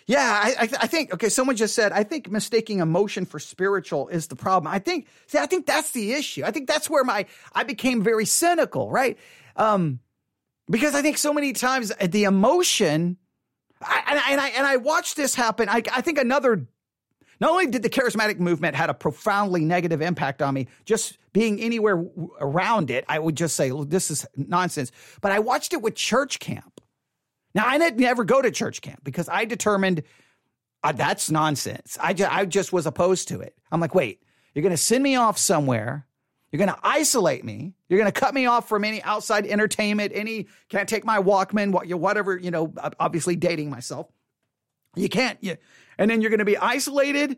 Speaker 2: Yeah, I, I, think okay. Someone just said I think mistaking emotion for spiritual is the problem. I think see, I think that's the issue. I think that's where my I became very cynical, right? Um, because I think so many times the emotion, I, and, I, and I and I watched this happen. I, I think another. Not only did the charismatic movement had a profoundly negative impact on me, just being anywhere around it, I would just say this is nonsense. But I watched it with church camp now, I didn't never go to church camp because I determined uh, that's nonsense. I, ju- I just was opposed to it. I'm like, wait, you're going to send me off somewhere. You're going to isolate me. You're going to cut me off from any outside entertainment, any, can't take my Walkman, whatever, you know, obviously dating myself. You can't. You, and then you're going to be isolated.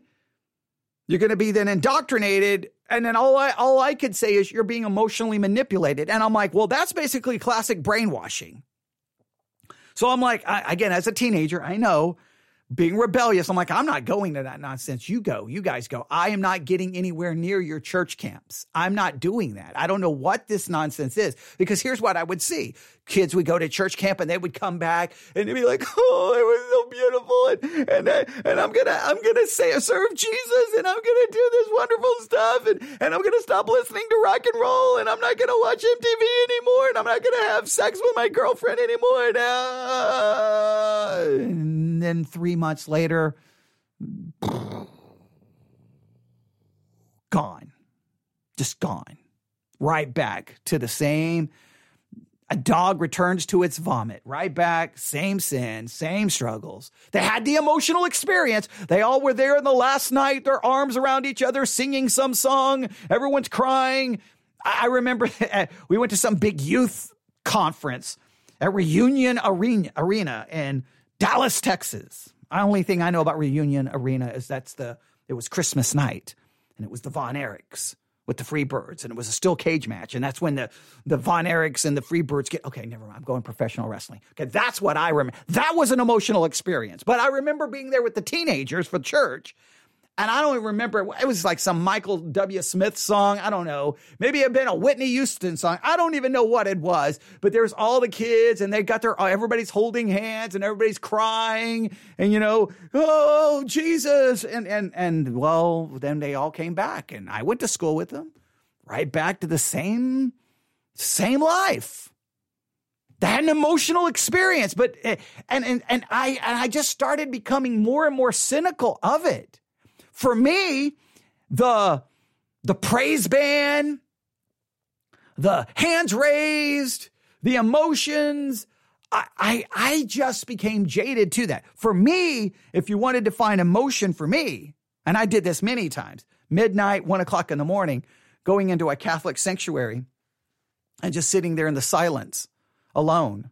Speaker 2: You're going to be then indoctrinated. And then all I, all I could say is you're being emotionally manipulated. And I'm like, well, that's basically classic brainwashing. So I'm like, I, again, as a teenager, I know, being rebellious. I'm like, I'm not going to that nonsense. You go, you guys go. I am not getting anywhere near your church camps. I'm not doing that. I don't know what this nonsense is because here's what I would see. Kids would go to church camp and they would come back and they'd be like, Oh, it was so beautiful. And, and, I, and I'm going to, I'm going to say, serve Jesus and I'm going to do this wonderful stuff. And, and I'm going to stop listening to rock and roll and I'm not going to watch MTV anymore. And I'm not going to have sex with my girlfriend anymore. And, uh, and then three months later, gone, just gone, right back to the same. A dog returns to its vomit, right back, same sin, same struggles. They had the emotional experience. They all were there in the last night, their arms around each other, singing some song. Everyone's crying. I remember we went to some big youth conference at Reunion Arena, Arena in Dallas, Texas. The only thing I know about Reunion Arena is that's the it was Christmas night and it was the Von Erichs with the Freebirds and it was a steel cage match and that's when the the Von Erichs and the Freebirds get okay never mind I'm going professional wrestling. Okay that's what I remember that was an emotional experience but I remember being there with the teenagers for church and I don't remember. It was like some Michael W. Smith song. I don't know. Maybe it had been a Whitney Houston song. I don't even know what it was. But there's all the kids, and they got their everybody's holding hands, and everybody's crying, and you know, oh Jesus, and and and well, then they all came back, and I went to school with them, right back to the same same life. They had an emotional experience, but eh, and and and I and I just started becoming more and more cynical of it for me, the the praise band, the hands raised, the emotions, I, I, I just became jaded to that. For me, if you wanted to find emotion for me, and I did this many times, midnight, one o'clock in the morning, going into a Catholic sanctuary and just sitting there in the silence alone.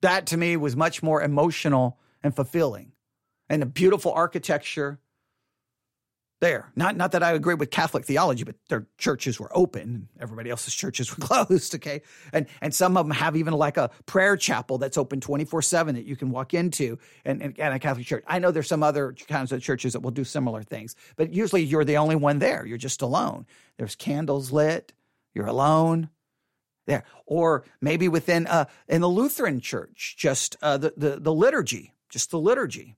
Speaker 2: That to me was much more emotional and fulfilling. And the beautiful architecture, there. Not not that I agree with Catholic theology, but their churches were open. And everybody else's churches were closed. Okay, and and some of them have even like a prayer chapel that's open twenty four seven that you can walk into. And, and, and a Catholic church. I know there's some other kinds of churches that will do similar things, but usually you're the only one there. You're just alone. There's candles lit. You're alone there, or maybe within uh in the Lutheran church, just uh, the the the liturgy, just the liturgy,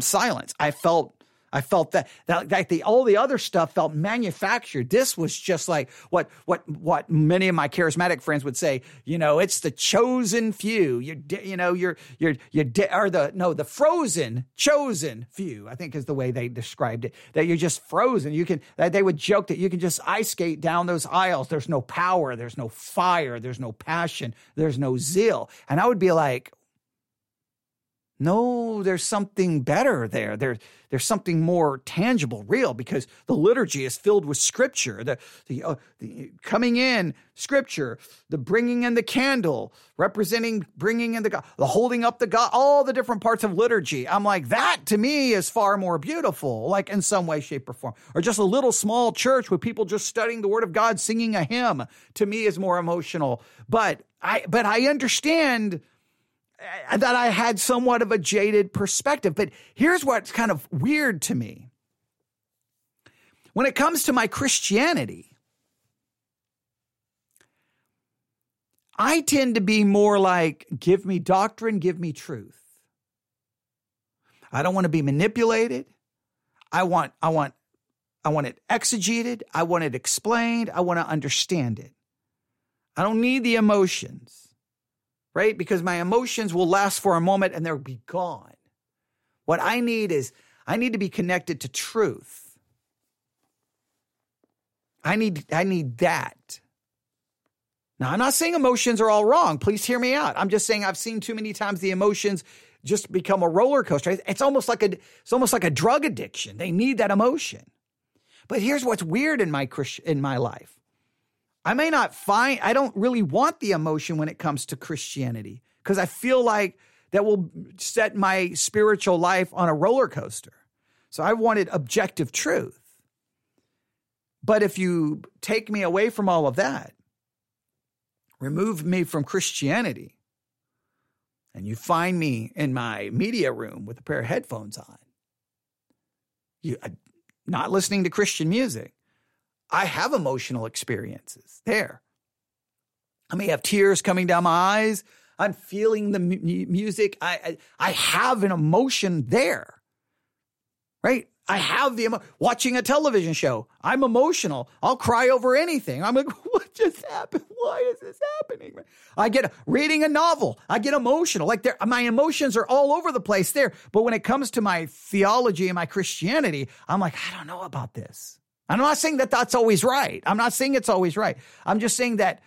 Speaker 2: silence. I felt I felt that that like the all the other stuff felt manufactured. This was just like what what what many of my charismatic friends would say. You know, it's the chosen few. You you know you're you're you are the no the frozen chosen few. I think is the way they described it. That you're just frozen. You can that they would joke that you can just ice skate down those aisles. There's no power. There's no fire. There's no passion. There's no zeal. And I would be like, no, there's something better there. There, there's something more tangible, real, because the liturgy is filled with scripture. The, the, uh, the coming in scripture, the bringing in the candle, representing bringing in the God, the holding up the God, all the different parts of liturgy. I'm like, that to me is far more beautiful, like in some way, shape, or form. Or just a little small church with people just studying the word of God, singing a hymn, to me is more emotional. But I, but I understand that I had somewhat of a jaded perspective. But here's what's kind of weird to me. When it comes to my Christianity, I tend to be more like, give me doctrine, give me truth. I don't want to be manipulated. I want, I want, I want it exegeted. I want it explained. I want to understand it. I don't need the emotions right? Because my emotions will last for a moment and they'll be gone. What I need is I need to be connected to truth. I need I need that. Now, I'm not saying emotions are all wrong. Please hear me out. I'm just saying I've seen too many times the emotions just become a roller coaster. It's almost like a it's almost like a drug addiction. They need that emotion. But here's what's weird in my in my life. I may not find, I don't really want the emotion when it comes to Christianity because I feel like that will set my spiritual life on a roller coaster. So I wanted objective truth. But if you take me away from all of that, remove me from Christianity, and you find me in my media room with a pair of headphones on, you not listening to Christian music, I have emotional experiences there. I may have tears coming down my eyes. I'm feeling the mu- music. I, I, I have an emotion there, right? I have the emo- watching a television show. I'm emotional. I'll cry over anything. I'm like, what just happened? Why is this happening? I get reading a novel. I get emotional. Like there, my emotions are all over the place there. But when it comes to my theology and my Christianity, I'm like, I don't know about this. I'm not saying that that's always right. I'm not saying it's always right. I'm just saying that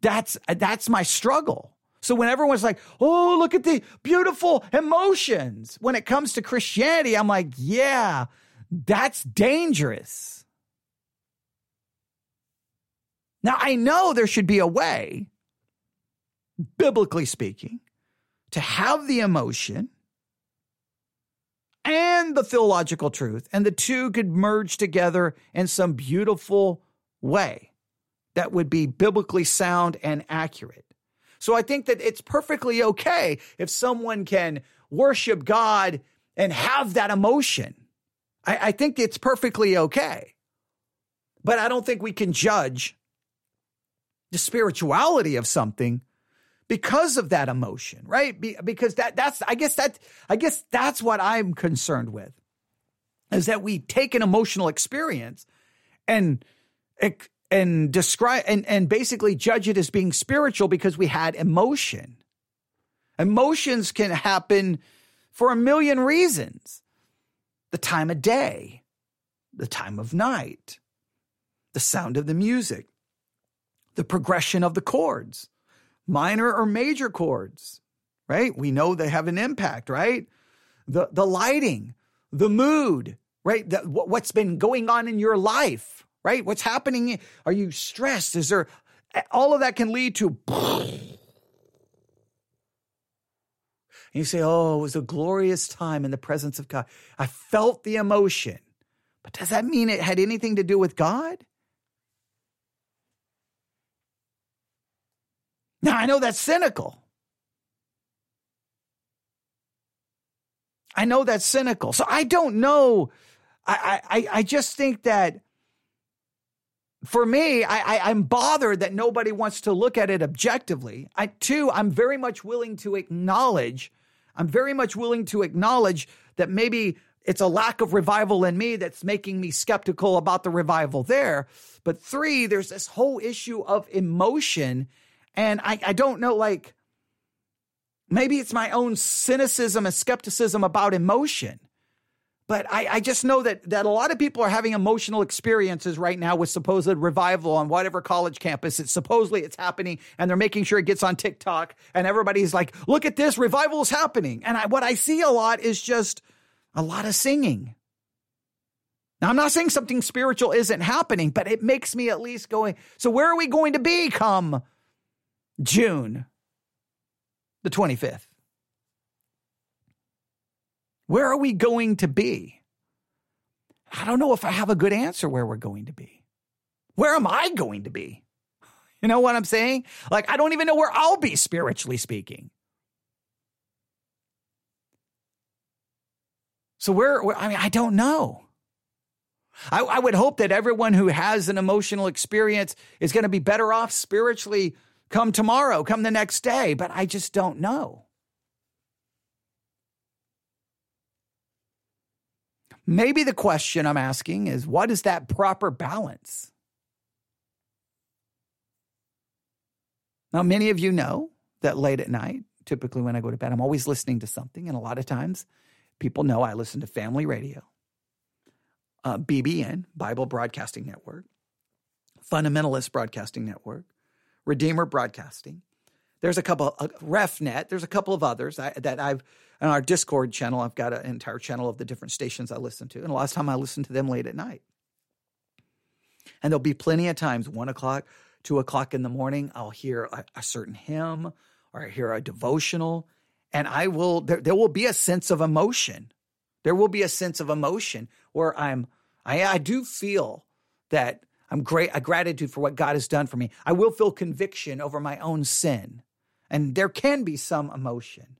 Speaker 2: that's that's my struggle. So when everyone's like, "Oh, look at the beautiful emotions," when it comes to Christianity, I'm like, "Yeah, that's dangerous." Now, I know there should be a way, biblically speaking, to have the emotion and the theological truth, and the two could merge together in some beautiful way that would be biblically sound and accurate. So I think that it's perfectly okay if someone can worship God and have that emotion. I, I think it's perfectly okay. But I don't think we can judge the spirituality of something because of that emotion, right? Be, because that that's I guess that I guess that's what I'm concerned with. Is that we take an emotional experience and and describe and, and basically judge it as being spiritual because we had emotion. Emotions can happen for a million reasons. The time of day, the time of night, the sound of the music, the progression of the chords, minor or major chords, right? We know they have an impact, right? The, the lighting, the mood, right? The, what's been going on in your life, right? What's happening? Are you stressed? Is there all of that can lead to And you say, Oh, it was a glorious time in the presence of God. I felt the emotion. But does that mean it had anything to do with God? Now, I know that's cynical. I know that's cynical. So I don't know. I, I, I just think that for me, I, I, am bothered that nobody wants to look at it objectively. I too, I'm very much willing to acknowledge, I'm very much willing to acknowledge that maybe it's a lack of revival in me that's making me skeptical about the revival there. But three, there's this whole issue of emotion. And I, I don't know, like, maybe it's my own cynicism and skepticism about emotion. But I, I, just know that that a lot of people are having emotional experiences right now with supposed revival on whatever college campus. It's supposedly it's happening, and they're making sure it gets on TikTok, and everybody's like, "Look at this, revival is happening." And I, what I see a lot is just a lot of singing. Now, I'm not saying something spiritual isn't happening, but it makes me at least going. So, where are we going to be come June the 25th? Where are we going to be? I don't know if I have a good answer where we're going to be. Where am I going to be? You know what I'm saying? Like, I don't even know where I'll be spiritually speaking. So, where, where I mean, I don't know. I, I would hope that everyone who has an emotional experience is going to be better off spiritually come tomorrow, come the next day, but I just don't know. Maybe the question I'm asking is what is that proper balance? Now, many of you know that late at night, typically when I go to bed, I'm always listening to something. And a lot of times people know I listen to family radio, uh, BBN, Bible Broadcasting Network, Fundamentalist Broadcasting Network, Redeemer Broadcasting. There's a couple, uh, RefNet, there's a couple of others I, that I've on our Discord channel, I've got an entire channel of the different stations I listen to. And lot of time I listen to them late at night. And there'll be plenty of times, one o'clock, two o'clock in the morning, I'll hear a, a certain hymn or I hear a devotional. And I will, there, there will be a sense of emotion. There will be a sense of emotion where I'm, I, I do feel that I'm great, a gratitude for what God has done for me. I will feel conviction over my own sin. And there can be some emotion.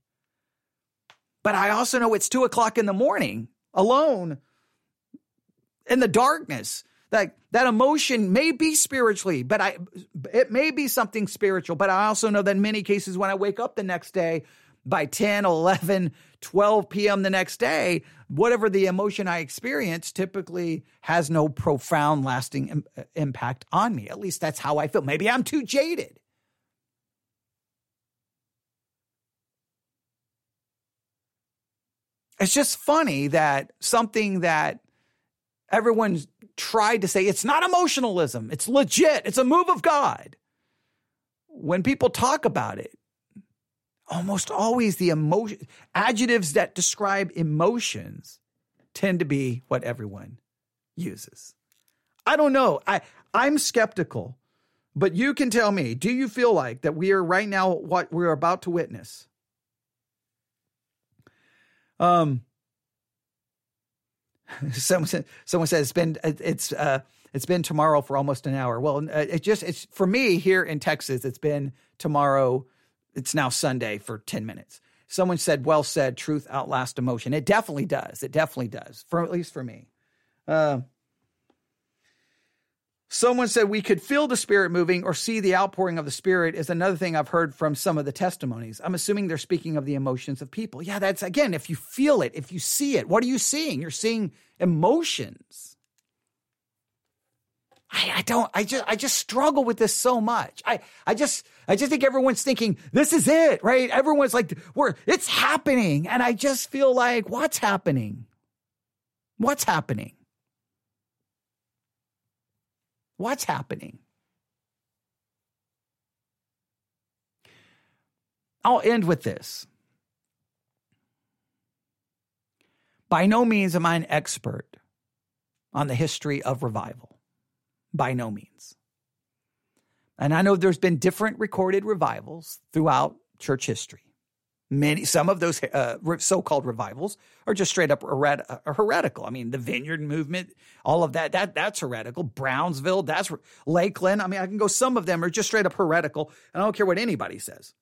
Speaker 2: But I also know it's two o'clock in the morning alone in the darkness. That that emotion may be spiritually, but I it may be something spiritual, but I also know that in many cases when I wake up the next day by 10, 11, 12 p.m. the next day, whatever the emotion I experience typically has no profound lasting Im- uh, impact on me. At least that's how I feel. Maybe I'm too jaded. It's just funny that something that everyone's tried to say it's not emotionalism, it's legit, it's a move of God. When people talk about it, almost always the emotion adjectives that describe emotions tend to be what everyone uses. I don't know. I I'm skeptical, but you can tell me, do you feel like that we are right now what we're about to witness? Um someone someone said it's been it's uh it's been tomorrow for almost an hour. Well, uh, it just it's for me here in Texas. It's been tomorrow. It's now Sunday for ten minutes. Someone said, "Well said. Truth outlasts emotion." It definitely does. It definitely does. For at least for me. Uh, Someone said we could feel the spirit moving or see the outpouring of the spirit is another thing I've heard from some of the testimonies. I'm assuming they're speaking of the emotions of people. Yeah, that's again, if you feel it, if you see it, what are you seeing? You're seeing emotions. I, I don't, I just, I just struggle with this so much. I, I just, I just think everyone's thinking, this is it, right? Everyone's like, we're, it's happening. And I just feel like, what's happening? What's happening? What's happening? I'll end with this. By no means am I an expert on the history of revival. By no means. And I know there's been different recorded revivals throughout church history. Many, some of those uh, so-called revivals are just straight up uh, heretical. I mean, the Vineyard Movement, all of that, that that's heretical. Brownsville, that's Lakeland. I mean, I can go. Some of them are just straight up heretical, and I don't care what anybody says.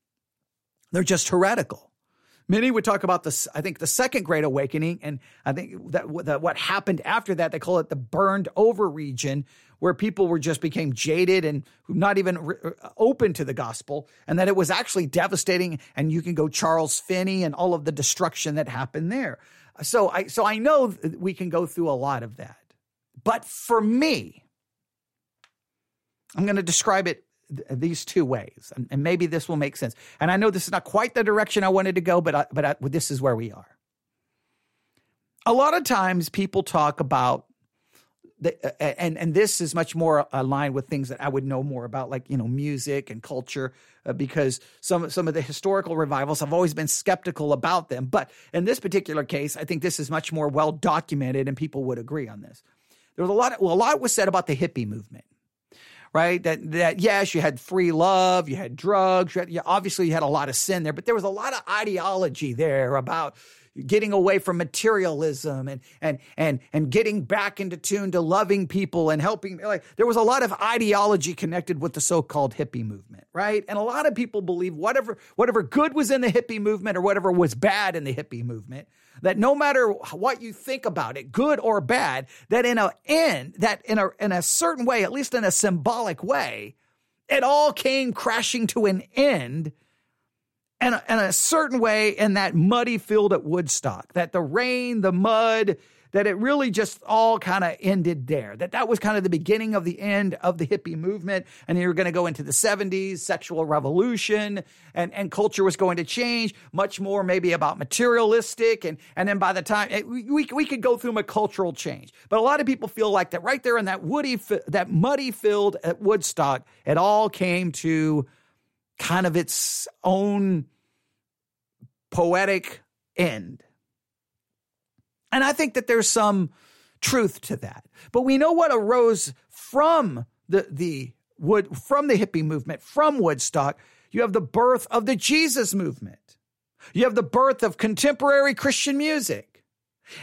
Speaker 2: They're just heretical. Many would talk about this. I think the second Great Awakening, and I think that, that what happened after that, they call it the burned over region, where people were just became jaded and not even re- uh, open to the gospel, and that it was actually devastating. And you can go Charles Finney and all of the destruction that happened there. So I so I know we can go through a lot of that, but for me, I'm going to describe it these two ways, and, and, maybe this will make sense. And I know this is not quite the direction I wanted to go, but I, but I, this is where we are. A lot of times, people talk about the, uh, and and this is much more aligned with things that I would know more about, like you know music and culture, uh, because some some of the historical revivals I've always been skeptical about them. But in this particular case, I think this is much more well documented, and people would agree on this. There was a lot. Well, a lot was said about the hippie movement, right? That that yes, you had free love, you had drugs, you had, obviously you had a lot of sin there, but there was a lot of ideology there about getting away from materialism and and and and getting back into tune to loving people and helping like there was a lot of ideology connected with the so-called hippie movement right and a lot of people believe whatever whatever good was in the hippie movement or whatever was bad in the hippie movement that no matter what you think about it good or bad that in a end that in a in a certain way at least in a symbolic way it all came crashing to an end and in a certain way in that muddy field at Woodstock, that the rain, the mud, that it really just all kind of ended there. That that was kind of the beginning of the end of the hippie movement. And you were going to go into the 70s, sexual revolution, and, and culture was going to change, much more maybe about materialistic. And, and then by the time eh, it, we, we could go through a cultural change. But a lot of people feel like that right there in that woody, that muddy field at Woodstock, it all came to kind of its own poetic end. And I think that there's some truth to that. But we know what arose from the, the wood from the hippie movement, from Woodstock. You have the birth of the Jesus movement. You have the birth of contemporary Christian music.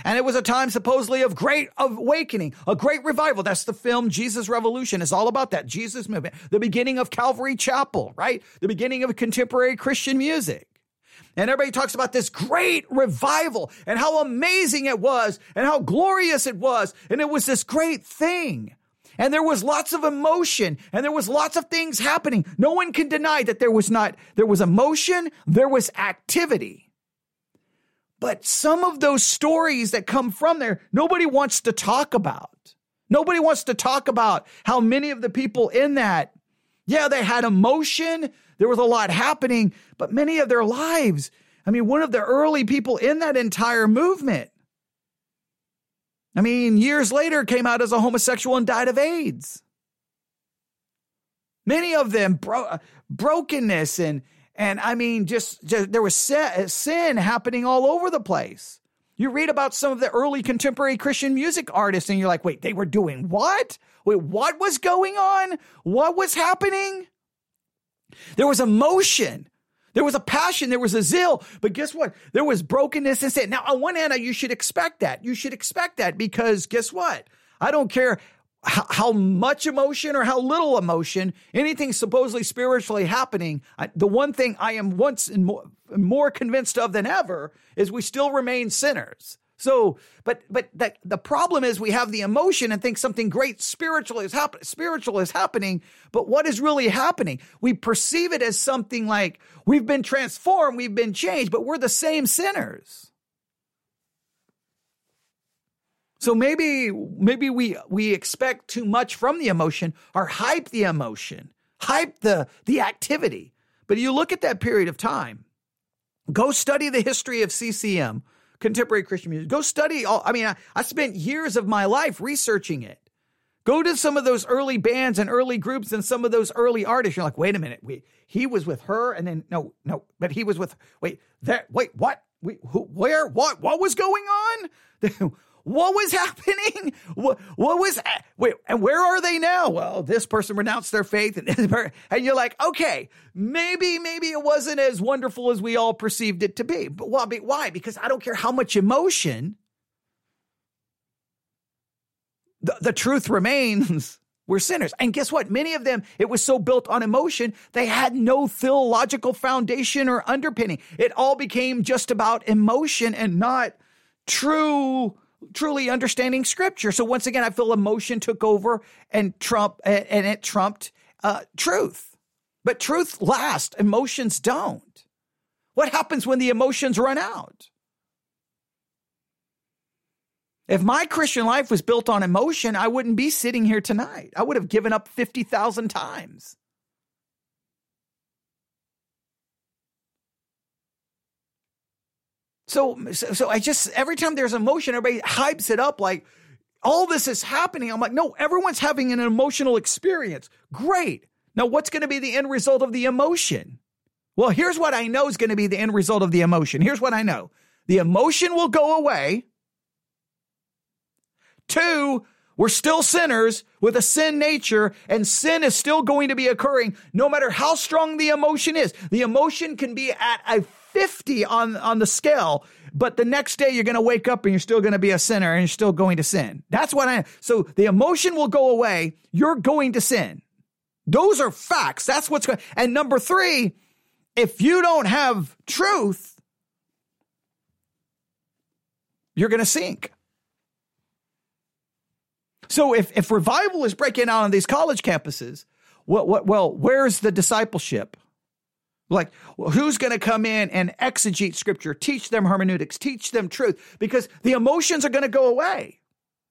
Speaker 2: And it was a time supposedly of great awakening, a great revival. That's the film Jesus Revolution is all about that Jesus movement, the beginning of Calvary Chapel, right? The beginning of contemporary Christian music. And everybody talks about this great revival and how amazing it was and how glorious it was. And it was this great thing. And there was lots of emotion and there was lots of things happening. No one can deny that there was not, there was emotion, there was activity. But some of those stories that come from there, nobody wants to talk about. Nobody wants to talk about how many of the people in that, yeah, they had emotion, there was a lot happening, but many of their lives, I mean, one of the early people in that entire movement, I mean, years later came out as a homosexual and died of AIDS. Many of them bro- brokenness and and I mean, just, just there was sin happening all over the place. You read about some of the early contemporary Christian music artists, and you're like, wait, they were doing what? Wait, what was going on? What was happening? There was emotion. There was a passion. There was a zeal. But guess what? There was brokenness and sin. Now, on one hand, you should expect that. You should expect that because guess what? I don't care how, how much emotion or how little emotion, anything supposedly spiritually happening. I, the one thing I am once more, more convinced of than ever is we still remain sinners. So, but but the, the problem is we have the emotion and think something great spiritual is happening. Spiritual is happening, but what is really happening? We perceive it as something like we've been transformed, we've been changed, but we're the same sinners. So maybe maybe we we expect too much from the emotion or hype the emotion, hype the the activity. But you look at that period of time. Go study the history of CCM contemporary Christian music. Go study all, I mean, I, I spent years of my life researching it. Go to some of those early bands and early groups and some of those early artists. You're like, wait a minute, we, he was with her, and then no, no, but he was with wait, that wait, what? We, who, where, what, what was going on? What was happening? What, what was, wait, and where are they now? Well, this person renounced their faith. And, and you're like, okay, maybe, maybe it wasn't as wonderful as we all perceived it to be. But why? Because I don't care how much emotion, the, the truth remains we're sinners. And guess what? Many of them, it was so built on emotion, they had no theological foundation or underpinning. It all became just about emotion and not true truly understanding scripture. So once again, I feel emotion took over and Trump and it trumped uh, truth. But truth lasts, emotions don't. What happens when the emotions run out? If my Christian life was built on emotion, I wouldn't be sitting here tonight. I would have given up 50,000 times. So, so, so I just every time there's emotion, everybody hypes it up like all this is happening. I'm like, no, everyone's having an emotional experience. Great. Now, what's going to be the end result of the emotion? Well, here's what I know is going to be the end result of the emotion. Here's what I know the emotion will go away. Two, we're still sinners with a sin nature, and sin is still going to be occurring no matter how strong the emotion is. The emotion can be at a 50 on, on the scale, but the next day you're going to wake up and you're still going to be a sinner and you're still going to sin. That's what I, so the emotion will go away. You're going to sin. Those are facts. That's what's going, and number three, if you don't have truth, you're going to sink. So if, if revival is breaking out on these college campuses, what, what, well, where's the discipleship? Like, who's going to come in and exegete scripture, teach them hermeneutics, teach them truth? Because the emotions are going to go away.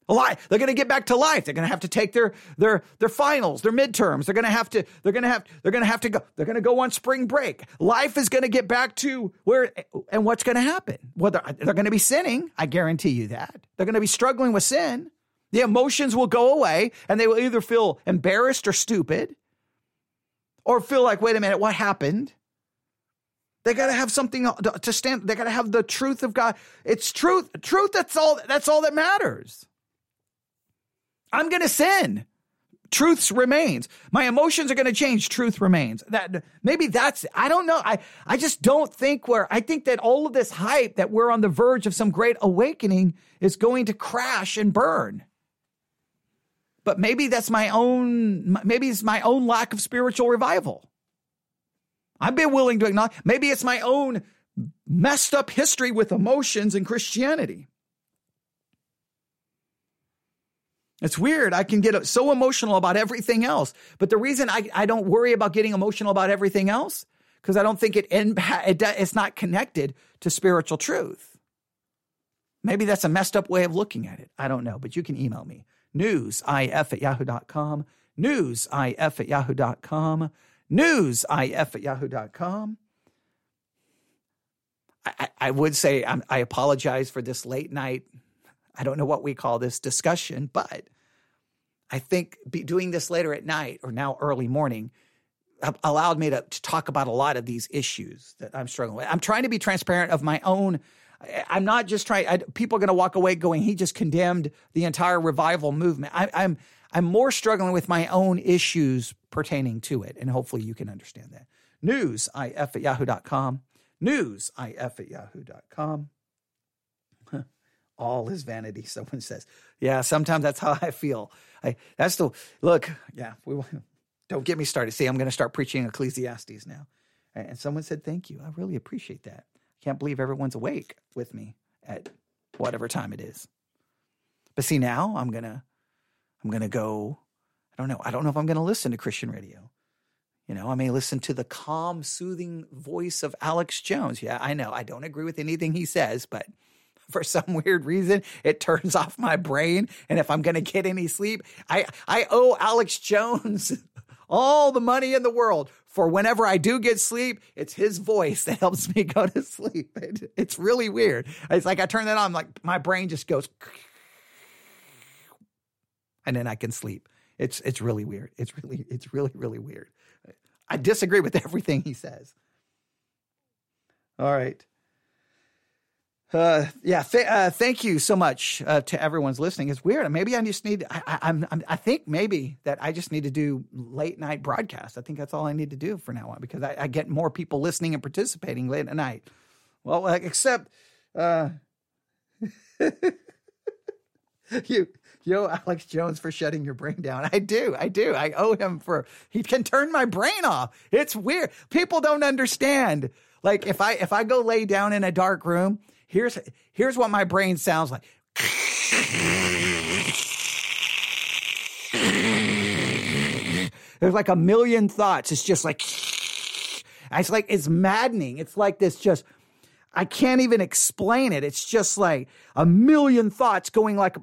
Speaker 2: Lot. They're going to get back to life. They're going to have to take their their their finals, their midterms. They're going to have to. They're going to have. They're going to have to go. They're going to go on spring break. Life is going to get back to where. And what's going to happen? Well, they're, they're going to be sinning. I guarantee you that. They're going to be struggling with sin. The emotions will go away, and they will either feel embarrassed or stupid, or feel like, wait a minute, what happened? They got to have something to stand. They got to have the truth of God. It's truth. Truth. That's all. That's all that matters. I'm going to sin. Truth remains. My emotions are going to change. Truth remains. That maybe that's. I don't know. I I just don't think where. I think that all of this hype that we're on the verge of some great awakening is going to crash and burn. But maybe that's my own. Maybe it's my own lack of spiritual revival. I've been willing to acknowledge maybe it's my own messed up history with emotions and Christianity. It's weird. I can get so emotional about everything else. But the reason I, I don't worry about getting emotional about everything else, because I don't think it, it it's not connected to spiritual truth. Maybe that's a messed up way of looking at it. I don't know, but you can email me newsif at yahoo.com, newsif at yahoo.com, newsif at yahoo.com. I, I would say I'm, I apologize for this late night. I don't know what we call this discussion, but I think doing this later at night or now early morning allowed me to, to talk about a lot of these issues that I'm struggling with. I'm trying to be transparent of my own I'm not just trying. I, people are going to walk away going, "He just condemned the entire revival movement." I, I'm I'm more struggling with my own issues pertaining to it, and hopefully you can understand that. News if at yahoo.com. News if at yahoo.com. All is vanity. Someone says, "Yeah, sometimes that's how I feel." I that's the look. Yeah, we don't get me started. See, I'm going to start preaching Ecclesiastes now. And someone said, "Thank you. I really appreciate that." Can't believe everyone's awake with me at whatever time it is. But see, now I'm gonna, I'm gonna go. I don't know. I don't know if I'm gonna listen to Christian radio. You know, I may listen to the calm, soothing voice of Alex Jones. Yeah, I know. I don't agree with anything he says, but for some weird reason, it turns off my brain. And if I'm going to get any sleep, I, I owe Alex Jones all the money in the world for whenever I do get sleep, it's his voice that helps me go to sleep. It, it's really weird. It's like I turn that on, like my brain just goes, and then I can sleep. It's it's really weird. It's really it's really really weird. I disagree with everything he says. All right. Uh, yeah, th- uh, thank you so much uh, to everyone's listening. It's weird. Maybe I just need. I, I'm, I'm, I think maybe that I just need to do late night broadcasts. I think that's all I need to do for now on because I, I get more people listening and participating late at night. Well, except uh, you, yo, Alex Jones, for shutting your brain down. I do, I do. I owe him for he can turn my brain off. It's weird. People don't understand. Like if I if I go lay down in a dark room Here's here's what my brain sounds like. There's like a million thoughts. It's just like it's like it's maddening. It's like this just I can't even explain it. It's just like a million thoughts going like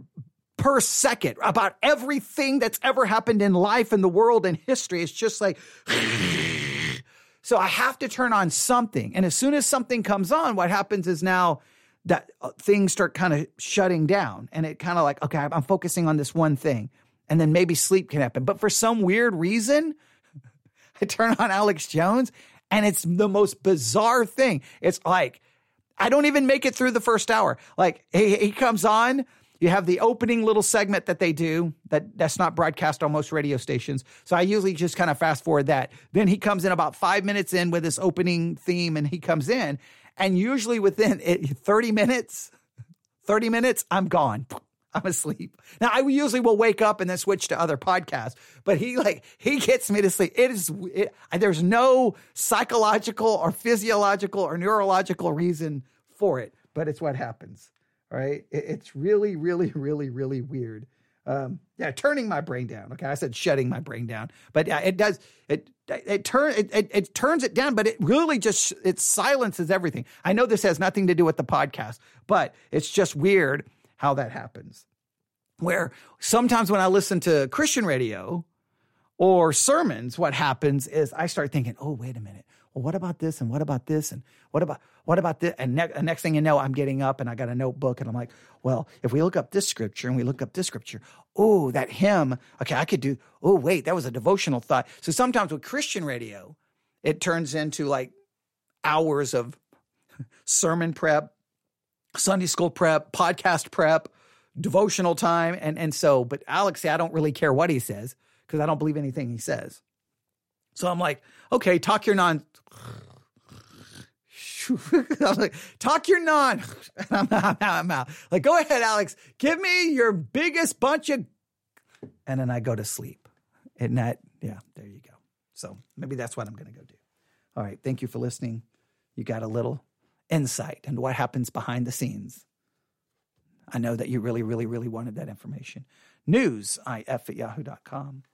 Speaker 2: per second about everything that's ever happened in life and the world and history. It's just like so I have to turn on something. And as soon as something comes on, what happens is now that uh, things start kind of shutting down and it kind of like okay i'm focusing on this one thing and then maybe sleep can happen but for some weird reason i turn on alex jones and it's the most bizarre thing it's like i don't even make it through the first hour like he, he comes on you have the opening little segment that they do that that's not broadcast on most radio stations so i usually just kind of fast forward that then he comes in about five minutes in with this opening theme and he comes in and usually within 30 minutes, 30 minutes, I'm gone. I'm asleep. Now I usually will wake up and then switch to other podcasts, but he like he gets me to sleep. It is it, there's no psychological or physiological or neurological reason for it, but it's what happens. Right? It, it's really, really, really, really weird. Um, yeah, turning my brain down. Okay, I said shutting my brain down, but yeah, it does. It it turn it, it, it turns it down, but it really just it silences everything. I know this has nothing to do with the podcast, but it's just weird how that happens. Where sometimes when I listen to Christian radio or sermons, what happens is I start thinking, oh, wait a minute well, what about this and what about this and what about what about this? And ne- next thing you know, I'm getting up and I got a notebook and I'm like, well, if we look up this scripture and we look up this scripture, oh, that hymn, okay, I could do. Oh, wait, that was a devotional thought. So sometimes with Christian radio, it turns into like hours of sermon prep, Sunday school prep, podcast prep, devotional time, and and so. But Alex, I don't really care what he says because I don't believe anything he says. So I'm like, okay, talk your non. I'm like, talk your non. I'm out, I'm out, I'm out. Like, go ahead, Alex. Give me your biggest bunch of. And then I go to sleep. And that, yeah, there you go. So maybe that's what I'm going to go do. All right. Thank you for listening. You got a little insight into what happens behind the scenes. I know that you really, really, really wanted that information. News, if at yahoo.com.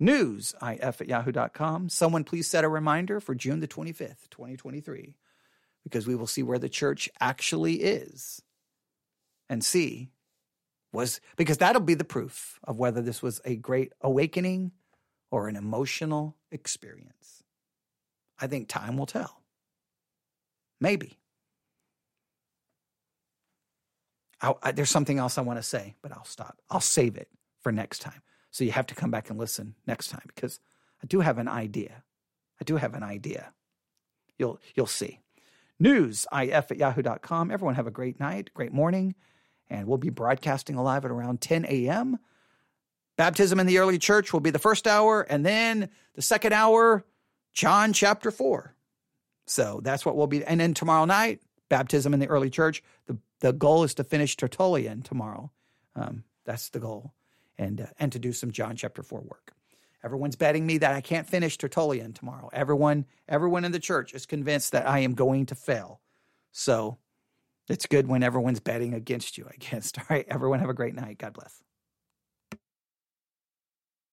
Speaker 2: Newsif at yahoo.com. Someone please set a reminder for June the 25th, 2023, because we will see where the church actually is and see was because that'll be the proof of whether this was a great awakening or an emotional experience. I think time will tell. Maybe. I, there's something else I want to say, but I'll stop. I'll save it for next time. So you have to come back and listen next time because I do have an idea. I do have an idea. You'll you'll see. News if at yahoo.com. Everyone have a great night, great morning, and we'll be broadcasting live at around 10 a.m. Baptism in the early church will be the first hour, and then the second hour, John chapter 4. So that's what we'll be. And then tomorrow night, baptism in the early church. The the goal is to finish Tertullian tomorrow. Um, that's the goal, and uh, and to do some John chapter four work. Everyone's betting me that I can't finish Tertullian tomorrow. Everyone everyone in the church is convinced that I am going to fail. So it's good when everyone's betting against you. I guess. All right, everyone have a great night. God bless.